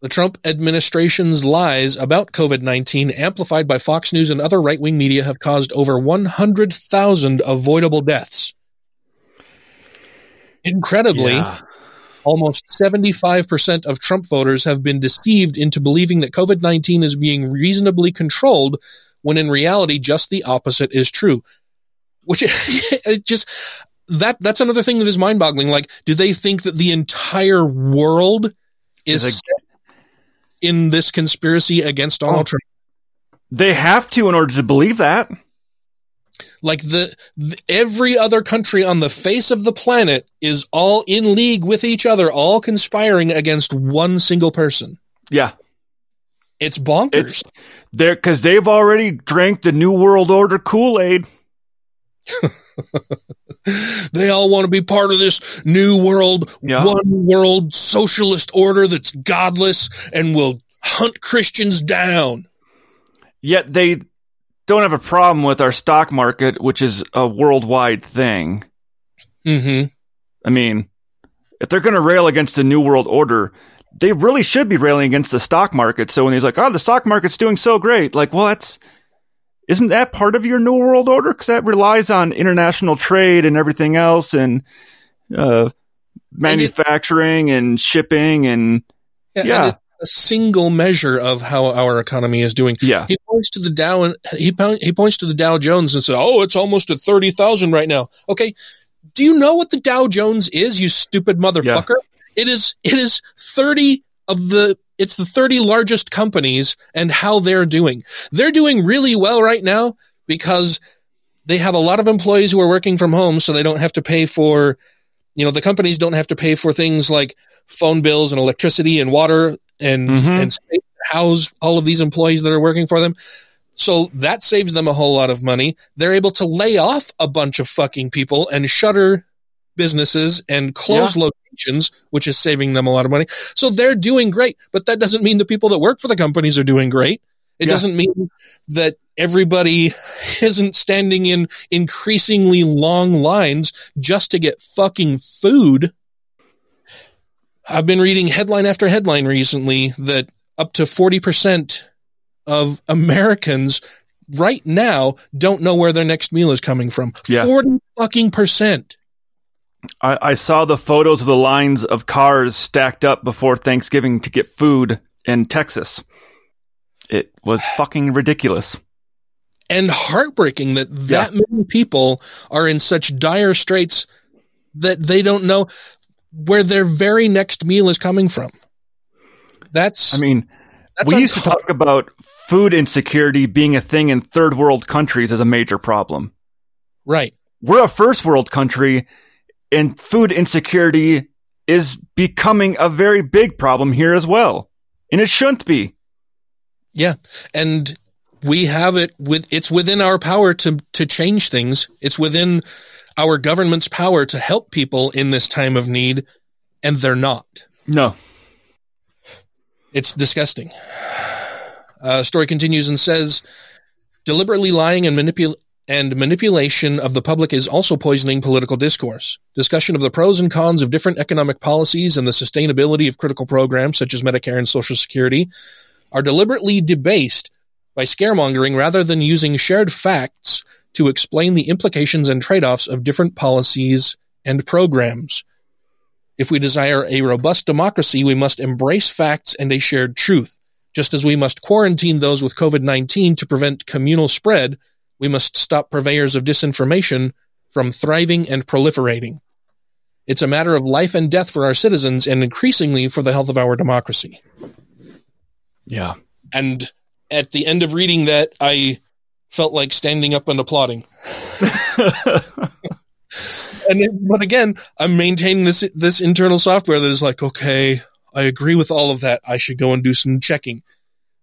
the Trump administration's lies about COVID 19, amplified by Fox News and other right wing media, have caused over 100,000 avoidable deaths. Incredibly, Yeah. almost 75% of Trump voters have been deceived into believing that COVID 19 is being reasonably controlled when in reality just the opposite is true. Which it just that that's another thing that is mind boggling. Like, do they think that the entire world is in this conspiracy against Donald Oh. Trump? They have to in order to believe that. Like the, the every other country on the face of the planet is all in league with each other, all conspiring against one single person. Yeah. It's bonkers. It's there because they've already drank the New World Order Kool Aid. they all want to be part of this new world, Yeah. one world socialist order that's godless and will hunt Christians down. Yet they don't have a problem with our stock market, which is a worldwide thing. Mm-hmm. I mean, if they're going to rail against the New World Order, they really should be railing against the stock market. So when he's like, "Oh, the stock market's doing so great," like, well, that's isn't that part of your New World Order? Because that relies on international trade and everything else, and uh, manufacturing and shipping, and Yeah, yeah, and a single measure of how our economy is doing. Yeah. he points to the Dow and he he points to the Dow Jones and says, "Oh, it's almost at thirty thousand right now." Okay, do you know what the Dow Jones is? You stupid motherfucker! It is it is thirty of the it's the thirty largest companies and how they're doing. They're doing really well right now because they have a lot of employees who are working from home, so they don't have to pay for you know the companies don't have to pay for things like phone bills and electricity and water and Mhm. and house all of these employees that are working for them. So that saves them a whole lot of money. They're able to lay off a bunch of fucking people and shutter businesses and close Yeah. Which is saving them a lot of money. So they're doing great, but that doesn't mean the people that work for the companies are doing great. It Yeah. doesn't mean that everybody isn't standing in increasingly long lines just to get fucking food. I've been reading headline after headline recently that up to 40% of Americans right now don't know where their next meal is coming from. Yeah. 40 fucking percent. I, I saw the photos of the lines of cars stacked up before Thanksgiving to get food in Texas. It was fucking ridiculous. and heartbreaking that that many people are in such dire straits that they don't know where their very next meal is coming from. That's I mean, That's we used to talk about food insecurity being a thing in third world countries as a major problem. right. We're a first world country, and food insecurity is becoming a very big problem here as well. And it shouldn't be. Yeah. And we have it with it's within our power to to change things. It's within our government's power to help people in this time of need and they're not. No. It's disgusting. Uh, story continues and says deliberately lying and manipul- and manipulation of the public is also poisoning political discourse. Discussion of the pros and cons of different economic policies and the sustainability of critical programs such as Medicare and Social Security are deliberately debased by scaremongering rather than using shared facts to explain the implications and trade-offs of different policies and programs. If we desire a robust democracy, we must embrace facts and a shared truth. Just as we must quarantine those with COVID-19 to prevent communal spread, we must stop purveyors of disinformation from thriving and proliferating. It's a matter of life and death for our citizens and increasingly for the health of our democracy. Yeah. And at the end of reading that, I felt like standing up and applauding. and then, but again, I'm maintaining this this internal software that is like, okay, I agree with all of that. I should go and do some checking,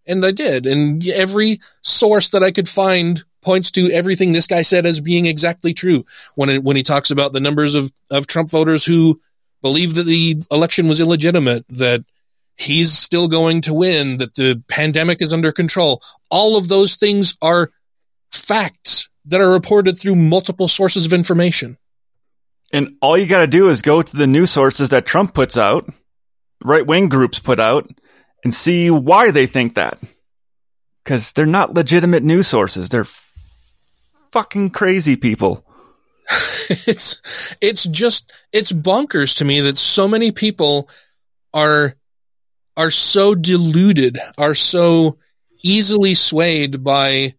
and I did. And every source that I could find points to everything this guy said as being exactly true. When it, when he talks about the numbers of of Trump voters who believe that the election was illegitimate, that he's still going to win, that the pandemic is under control. All of those things are facts that are reported through multiple sources of information. And all you got to do is go to the news sources that Trump puts out, right wing groups put out, and see why they think that. Because they're not legitimate news sources. They're fucking crazy people. it's it's just it's bonkers to me that so many people are are so deluded, are so easily swayed by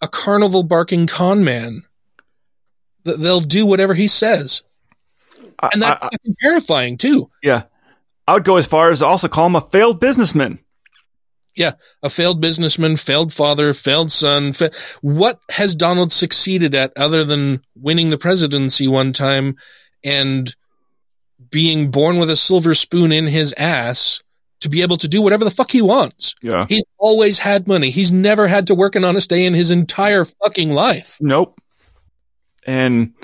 a carnival barking con man that they'll do whatever he says. And that's fucking terrifying too. Yeah. I would go as far as also call him a failed businessman. Yeah, a failed businessman, failed father, failed son. Fa- what has Donald succeeded at other than winning the presidency one time and being born with a silver spoon in his ass to be able to do whatever the fuck he wants? Yeah. He's always had money. He's never had to work an honest day in his entire fucking life. Nope. And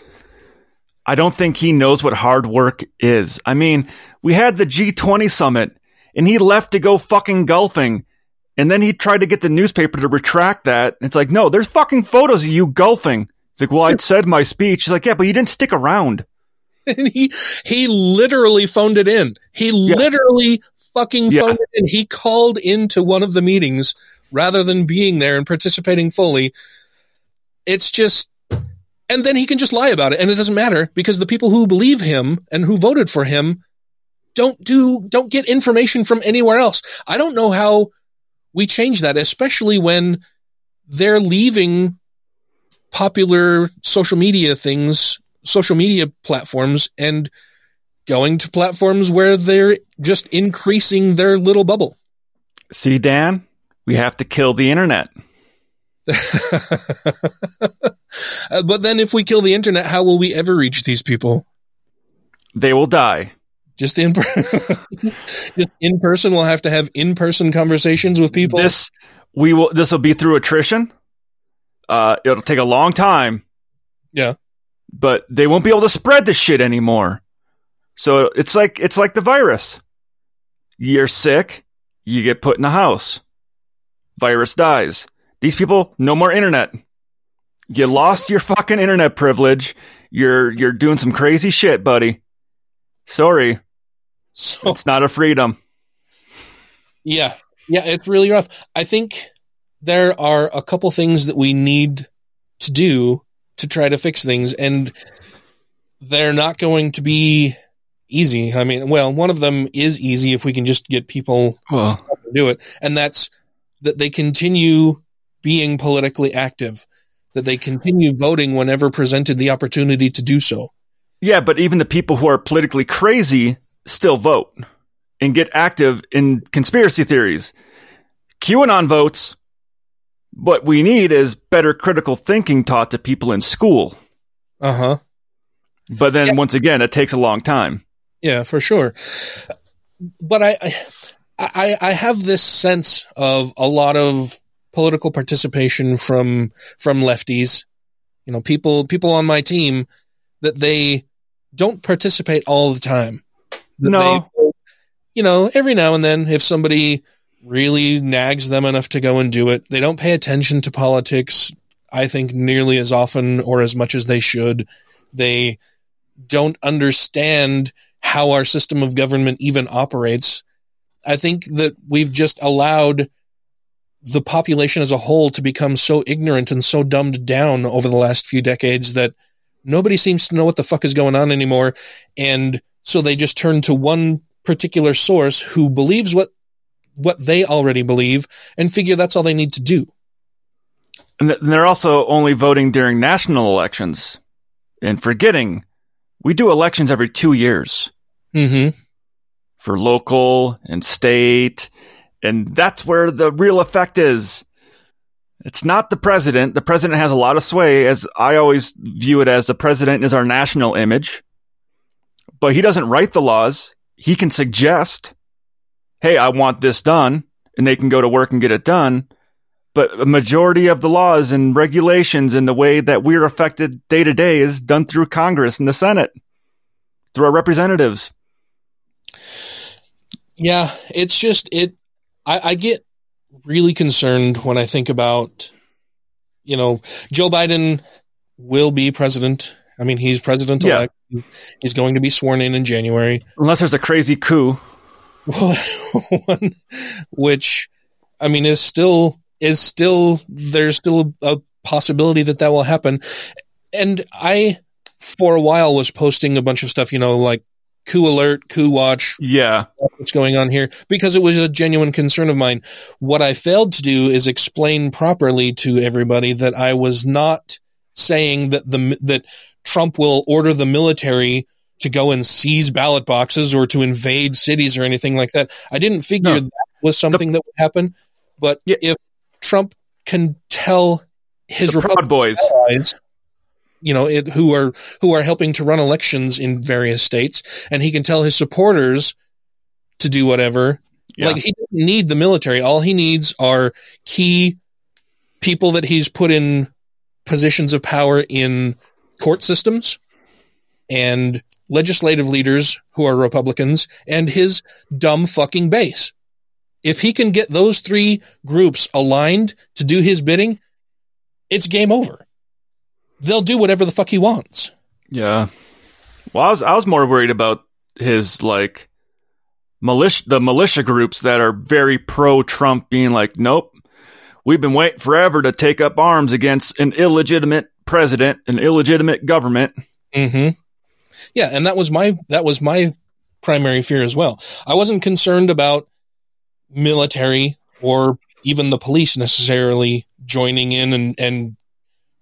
I don't think he knows what hard work is. I mean, we had the G20 summit and he left to go fucking golfing. And then he tried to get the newspaper to retract that. It's like, no, there's fucking photos of you golfing. It's like, well, I'd said my speech. He's like, yeah, but you didn't stick around. And he he literally phoned it in. He literally fucking Yeah. phoned it in. He called into one of the meetings rather than being there and participating fully. It's just and then he can just lie about it and it doesn't matter because the people who believe him and who voted for him don't do don't get information from anywhere else. I don't know how we change that especially when they're leaving popular social media things, social media platforms and going to platforms where they're just increasing their little bubble. See, Dan, we have to kill the internet. Uh, but then if we kill the internet, how will we ever reach these people? They will die. Just in per- just in person, we'll have to have in person conversations with people. This we will. This will be through attrition. Uh, it'll take a long time. Yeah, but they won't be able to spread the shit anymore. So it's like it's like the virus. You're sick, you get put in a house. Virus dies. These people, no more internet. You lost your fucking internet privilege. You're you're doing some crazy shit, buddy. Sorry. So it's not a freedom. Yeah. Yeah, it's really rough. I think there are a couple things that we need to do to try to fix things and they're not going to be easy. I mean, well, one of them is easy if we can just get people to do it and that's that they continue being politically active. that they continue voting whenever presented the opportunity to do so. Yeah, but even the people who are politically crazy still vote and get active in conspiracy theories. QAnon votes. What we need is better critical thinking taught to people in school. Uh huh. But then once again, it takes a long time. Yeah, for sure. But I, I, I have this sense of a lot of political participation from from lefties. You know, people people on my team that they don't participate all the time. No. they- you know, every now and then, if somebody really nags them enough to go and do it, they don't pay attention to politics. I think nearly as often or as much as they should. They don't understand how our system of government even operates. I think that we've just allowed the population as a whole to become so ignorant and so dumbed down over the last few decades that nobody seems to know what the fuck is going on anymore. And so they just turn to one particular source who believes what what they already believe and figure that's all they need to do. And they're also only voting during national elections and forgetting we do elections every two years Mm-hmm. for local and state. And that's where the real effect is. It's not the president. The president has a lot of sway, as I always view it as the president is our national image. But he doesn't write the laws. He can suggest, hey, I want this done, and they can go to work and get it done. But a majority of the laws and regulations and the way that we're affected day to day is done through Congress and the Senate, through our representatives. Yeah, it's just it. I, I get really concerned when I think about, you know, Joe Biden will be president. I mean, he's president elect. He's going to be sworn in in January. Unless there's a crazy coup. One, which I mean is still is still there's still a possibility that that will happen. And I, for a while, was posting a bunch of stuff, you know, like coup alert, coup watch, Yeah. what's going on here because it was a genuine concern of mine. What I failed to do is explain properly to everybody that I was not saying that the that Trump will order the military to go and seize ballot boxes or to invade cities or anything like that. I didn't figure No. that was something that would happen. But if Trump can tell his The Proud Republican Boys. allies, you know, it, who are who are helping to run elections in various states, and he can tell his supporters to do whatever. Yeah. Like he doesn't need the military. All he needs are key people that he's put in positions of power in court systems and legislative leaders who are Republicans and his dumb fucking base. If he can get those three groups aligned to do his bidding, it's game over. They'll do whatever the fuck he wants. Yeah. Well, I was I was more worried about his like militia the militia groups that are very pro Trump being like, nope, we've been waiting forever to take up arms against an illegitimate president, an illegitimate government. Mm-hmm. Yeah, and that was my that was my primary fear as well. I wasn't concerned about military or even the police necessarily joining in and and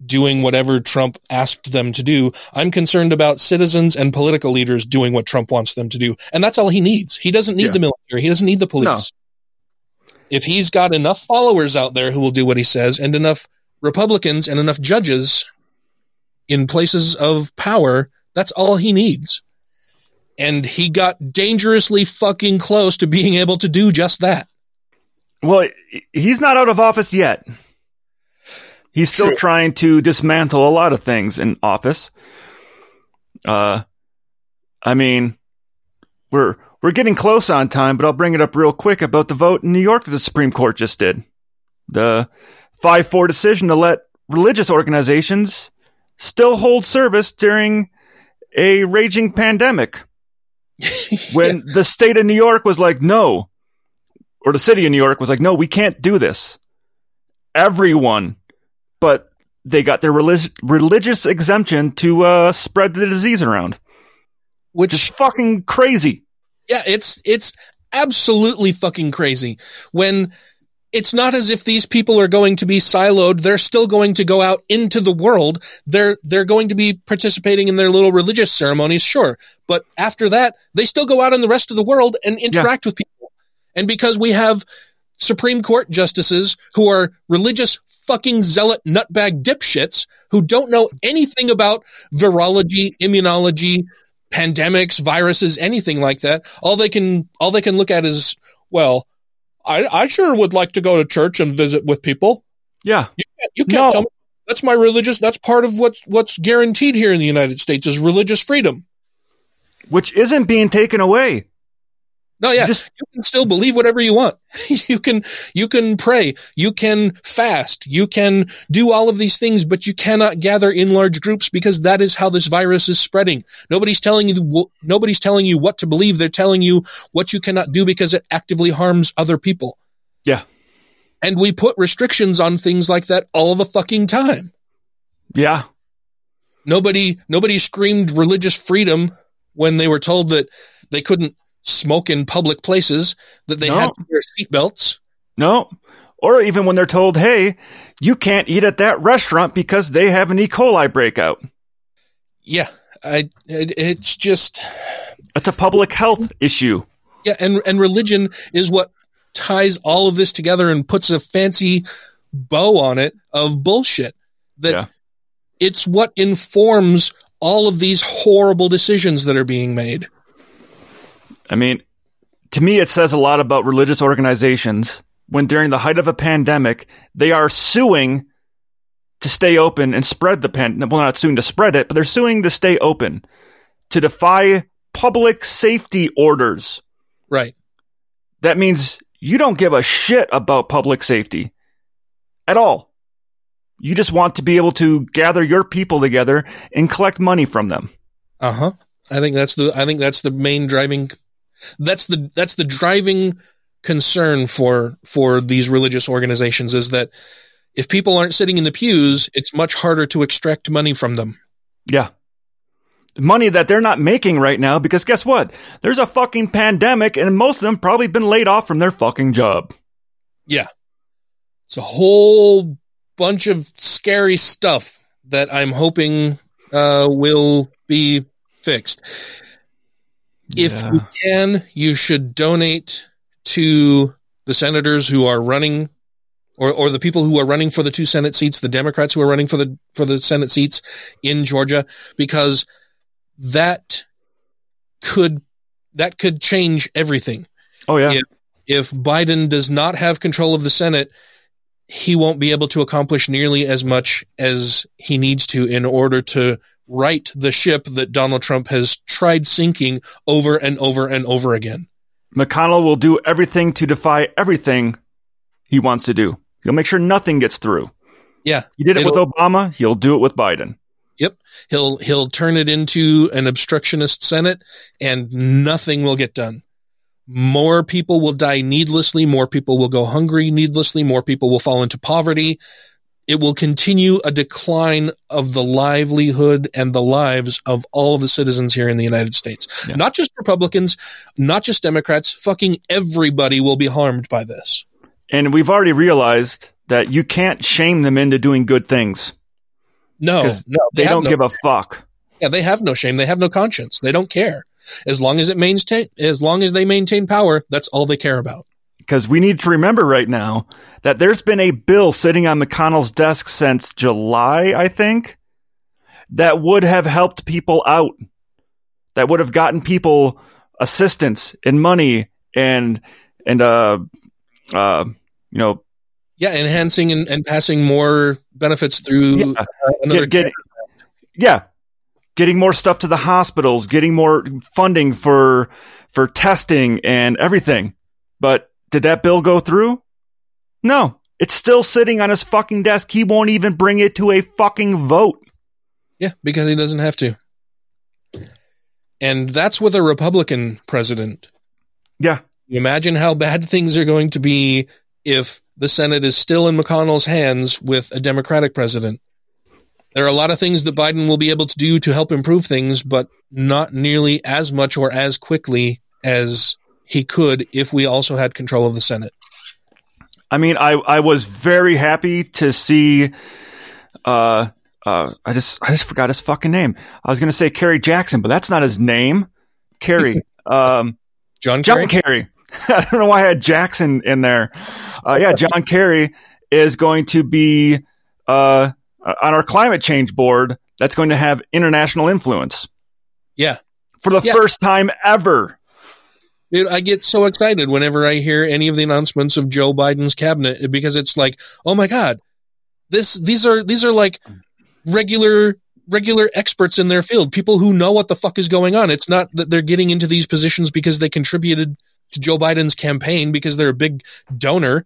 doing whatever Trump asked them to do. I'm concerned about citizens and political leaders doing what Trump wants them to do. And that's all he needs. He doesn't need Yeah. the military. He doesn't need the police. If he's got enough followers out there who will do what he says and enough Republicans and enough judges in places of power, that's all he needs. And he got dangerously fucking close to being able to do just that. Well, he's not out of office yet. He's still True. trying to dismantle a lot of things in office. Uh, I mean, we're we're getting close on time, but I'll bring it up real quick about the vote in New York that the Supreme Court just did. The five four decision to let religious organizations still hold service during a raging pandemic. when the state of New York was like, no, or the city of New York was like, no, we can't do this. Everyone, but they got their relig- religious exemption to uh, spread the disease around. Which is fucking crazy. Yeah, it's it's absolutely fucking crazy when it's not as if these people are going to be siloed. They're still going to go out into the world. They're, they're going to be participating in their little religious ceremonies, sure. But after that, they still go out in the rest of the world and interact with people. And because we have Supreme Court justices who are religious fucking zealot nutbag dipshits who don't know anything about virology, immunology, pandemics, viruses, anything like that. All they can, all they can look at is, well, I, I sure would like to go to church and visit with people. Yeah. You can't, you can't No. tell me that's my religious, that's part of what's, what's guaranteed here in the United States is religious freedom. Which isn't being taken away. No, yeah, you can still believe whatever you want. you can, you can pray, you can fast, you can do all of these things, but you cannot gather in large groups because that is how this virus is spreading. Nobody's telling you, nobody's telling you what to believe. They're telling you what you cannot do because it actively harms other people. Yeah. And we put restrictions on things like that all the fucking time. Yeah. Nobody, nobody screamed religious freedom when they were told that they couldn't smoke in public places, that they No. had to wear seatbelts. No. Or even when they're told, hey, you can't eat at that restaurant because they have an E. coli breakout. Yeah, I, it, it's just, It's a public health issue. yeah, and, and religion is what ties all of this together and puts a fancy bow on it of bullshit. That it's what informs all of these horrible decisions that are being made. I mean, to me, it says a lot about religious organizations when during the height of a pandemic, they are suing to stay open and spread the pandemic. Well, not suing to spread it, but they're suing to stay open, to defy public safety orders. Right. That means you don't give a shit about public safety at all. You just want to be able to gather your people together and collect money from them. Uh huh. I think that's the I think that's the main driving that's the that's the driving concern for for these religious organizations is that if people aren't sitting in the pews, it's much harder to extract money from them. Yeah. Money that they're not making right now because guess what? There's a fucking pandemic and most of them probably been laid off from their fucking job. Yeah. It's a whole bunch of scary stuff that I'm hoping uh, will be fixed. If Yeah. you can, you should donate to the senators who are running or, or the people who are running for the two Senate seats, the Democrats who are running for the, for the Senate seats in Georgia, because that could, that could change everything. Oh yeah. If, if Biden does not have control of the Senate, he won't be able to accomplish nearly as much as he needs to in order to right the ship that Donald Trump has tried sinking over and over and over again. McConnell will do everything to defy everything he wants to do. He'll make sure nothing gets through. Yeah. He did it with Obama. He'll do it with Biden. Yep. He'll he'll turn it into an obstructionist Senate and nothing will get done. More people will die needlessly, more people will go hungry needlessly, more people will fall into poverty. It will continue a decline of the livelihood and the lives of all of the citizens here in the United States. Not just Republicans, not just Democrats, fucking everybody will be harmed by this. And we've already realized that you can't shame them into doing good things. No, no, they have don't no- give a fuck. Yeah, they have no shame. They have no conscience. They don't care. As long as it maintain, as long as they maintain power, that's all they care about. Because we need to remember right now that there's been a bill sitting on McConnell's desk since July, I think, that would have helped people out, that would have gotten people assistance and money and and uh uh you know Yeah, enhancing and, and passing more benefits through uh, another. get, get- yeah getting more stuff to the hospitals getting more funding for for testing and everything but did that bill go through no it's still sitting on his fucking desk he won't even bring it to a fucking vote yeah, because he doesn't have to. And that's with a Republican president. Yeah. Imagine how bad things are going to be if the Senate is still in McConnell's hands with a Democratic president. There are a lot of things that Biden will be able to do to help improve things, but not nearly as much or as quickly as he could if we also had control of the Senate. I mean, I, I was very happy to see. Uh, uh, I just I just forgot his fucking name. I was gonna say Kerry Jackson, but that's not his name. Kerry, um, John John Kerry. I don't know why I had Jackson in there. Uh, yeah, John Kerry is going to be uh, on our climate change board. That's going to have international influence Yeah. for the Yeah. first time ever. I get so excited whenever I hear any of the announcements of Joe Biden's cabinet because it's like, oh my god, this these are these are like regular regular experts in their field, people who know what the fuck is going on. It's not that they're getting into these positions because they contributed to Joe Biden's campaign because they're a big donor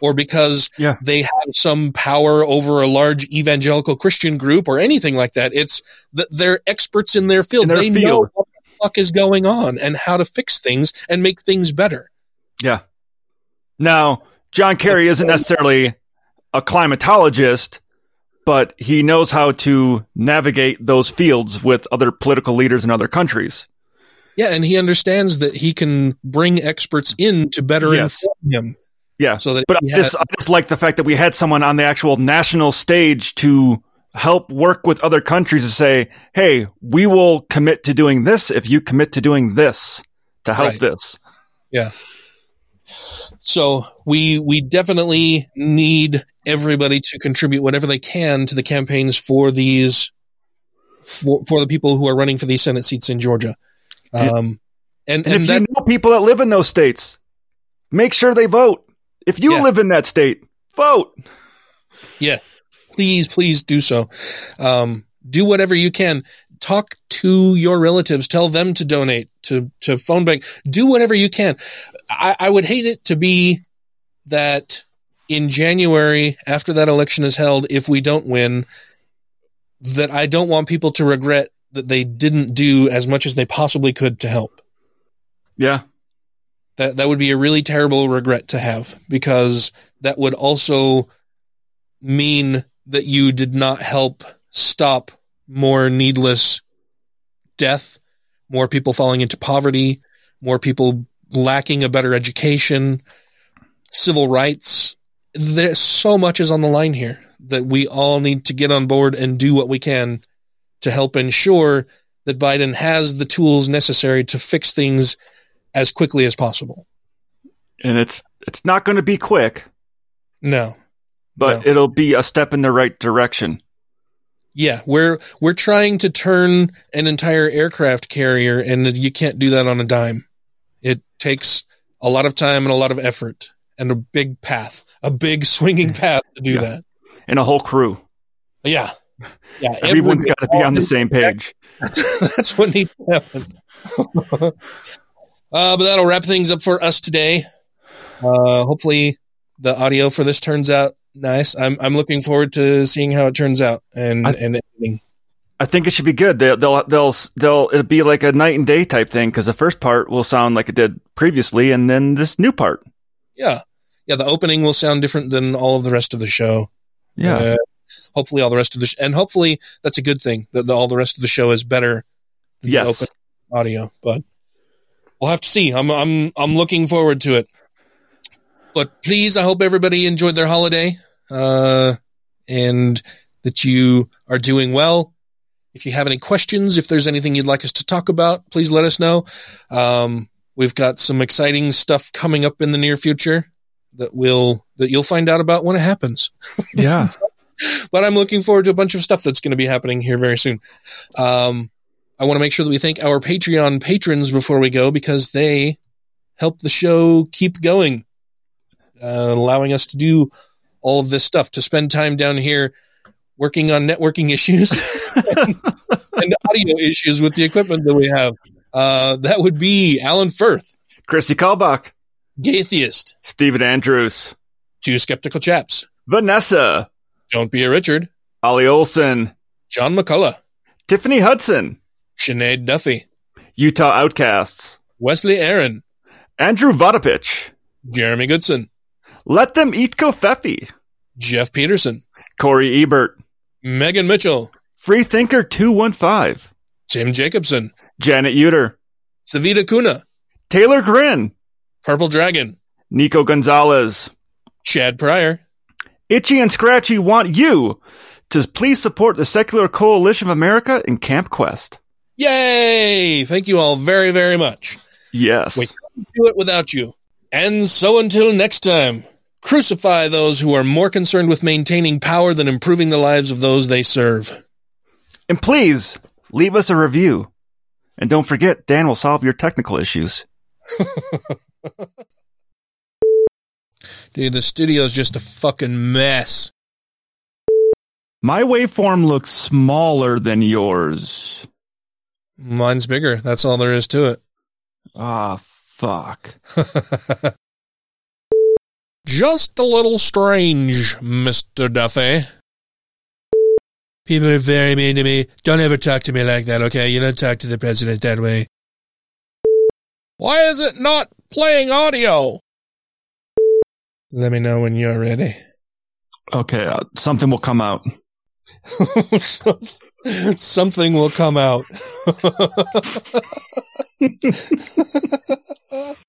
or because Yeah. they have some power over a large evangelical Christian group or anything like that. It's that they're experts in their field. In their they field. the fuck is going on and how to fix things and make things better. Yeah. Now, John Kerry isn't necessarily a climatologist, but he knows how to navigate those fields with other political leaders in other countries. Yeah, and he understands that he can bring experts in to better Yes. inform him. Yeah. So that but I just, had- I just like the fact that we had someone on the actual national stage to help work with other countries to say, hey, we will commit to doing this if you commit to doing this to help Right. this. Yeah. So we we definitely need everybody to contribute whatever they can to the campaigns for these for for the people who are running for these Senate seats in Georgia. Um, and And, and, if that you know people that live in those states, make sure they vote. If you Yeah. live in that state, vote. Yeah. Please, please do so. Um, do whatever you can. Talk to your relatives. Tell them to donate to, to phone bank. Do whatever you can. I, I would hate it to be that in January, after that election is held, if we don't win, that I don't want people to regret that they didn't do as much as they possibly could to help. Yeah. That that would be a really terrible regret to have because that would also mean that you did not help stop more needless death, more people falling into poverty, more people lacking a better education, civil rights. There's so much is on the line here that we all need to get on board and do what we can to help ensure that Biden has the tools necessary to fix things as quickly as possible. And it's it's not going to be quick, No. But it'll be a step in the right direction. Yeah, we're we're trying to turn an entire aircraft carrier and you can't do that on a dime. It takes a lot of time and a lot of effort and a big path, a big swinging path to do that. And a whole crew. Yeah. Yeah, Everyone's everyone- got to be on the same page. That's what needs to happen. uh, but that'll wrap things up for us today. Uh, hopefully, the audio for this turns out nice. I'm I'm looking forward to seeing how it turns out and and editing. I think it should be good. They'll they'll they'll, they'll it'll be like a night and day type thing because the first part will sound like it did previously, and then this new part. Yeah, yeah. The opening will sound different than all of the rest of the show. Yeah. Uh, hopefully, all the rest of the sh- and hopefully that's a good thing that the, all the rest of the show is better. Than Yes. The open audio, but we'll have to see. I'm I'm I'm looking forward to it. But please, I hope everybody enjoyed their holiday, uh, and that you are doing well. If you have any questions, if there's anything you'd like us to talk about, please let us know. Um, we've got some exciting stuff coming up in the near future that will that you'll find out about when it happens. Yeah. but I'm looking forward to a bunch of stuff that's going to be happening here very soon. Um, I want to make sure that we thank our Patreon patrons before we go because they help the show keep going, uh, allowing us to do all of this stuff, to spend time down here working on networking issues and, and audio issues with the equipment that we have. Uh, that would be Alan Firth, Chrissy Kalbach, Gaytheist, Stephen Andrews, Two Skeptical Chaps, Vanessa, Don't Be a Richard, Ollie Olson, John McCullough, Tiffany Hudson, Sinead Duffy, Utah Outcasts, Wesley Aaron, Andrew Vodopich, Jeremy Goodson, Let Them Eat Covfefe, Jeff Peterson, Corey Ebert, Megan Mitchell, Freethinker 215, Tim Jacobson, Janet Uter, Savita Kuna, Taylor Grin, Purple Dragon, Nico Gonzalez, Chad Pryor. Itchy and Scratchy want you to please support the Secular Coalition of America in Camp Quest. Yay! Thank you all very, very much. Yes. We couldn't do it without you. And so until next time, crucify those who are more concerned with maintaining power than improving the lives of those they serve. And please leave us a review. And don't forget, Dan will solve your technical issues. Dude, the studio's just a fucking mess. My waveform looks smaller than yours. Mine's bigger. That's all there is to it. Ah, fuck. Just a little strange, Mr. Duffy. People are very mean to me. Don't ever talk to me like that, okay? You don't talk to the president that way. Why is it not playing audio? Let me know when you're ready. Okay, uh, something will come out. Something will come out.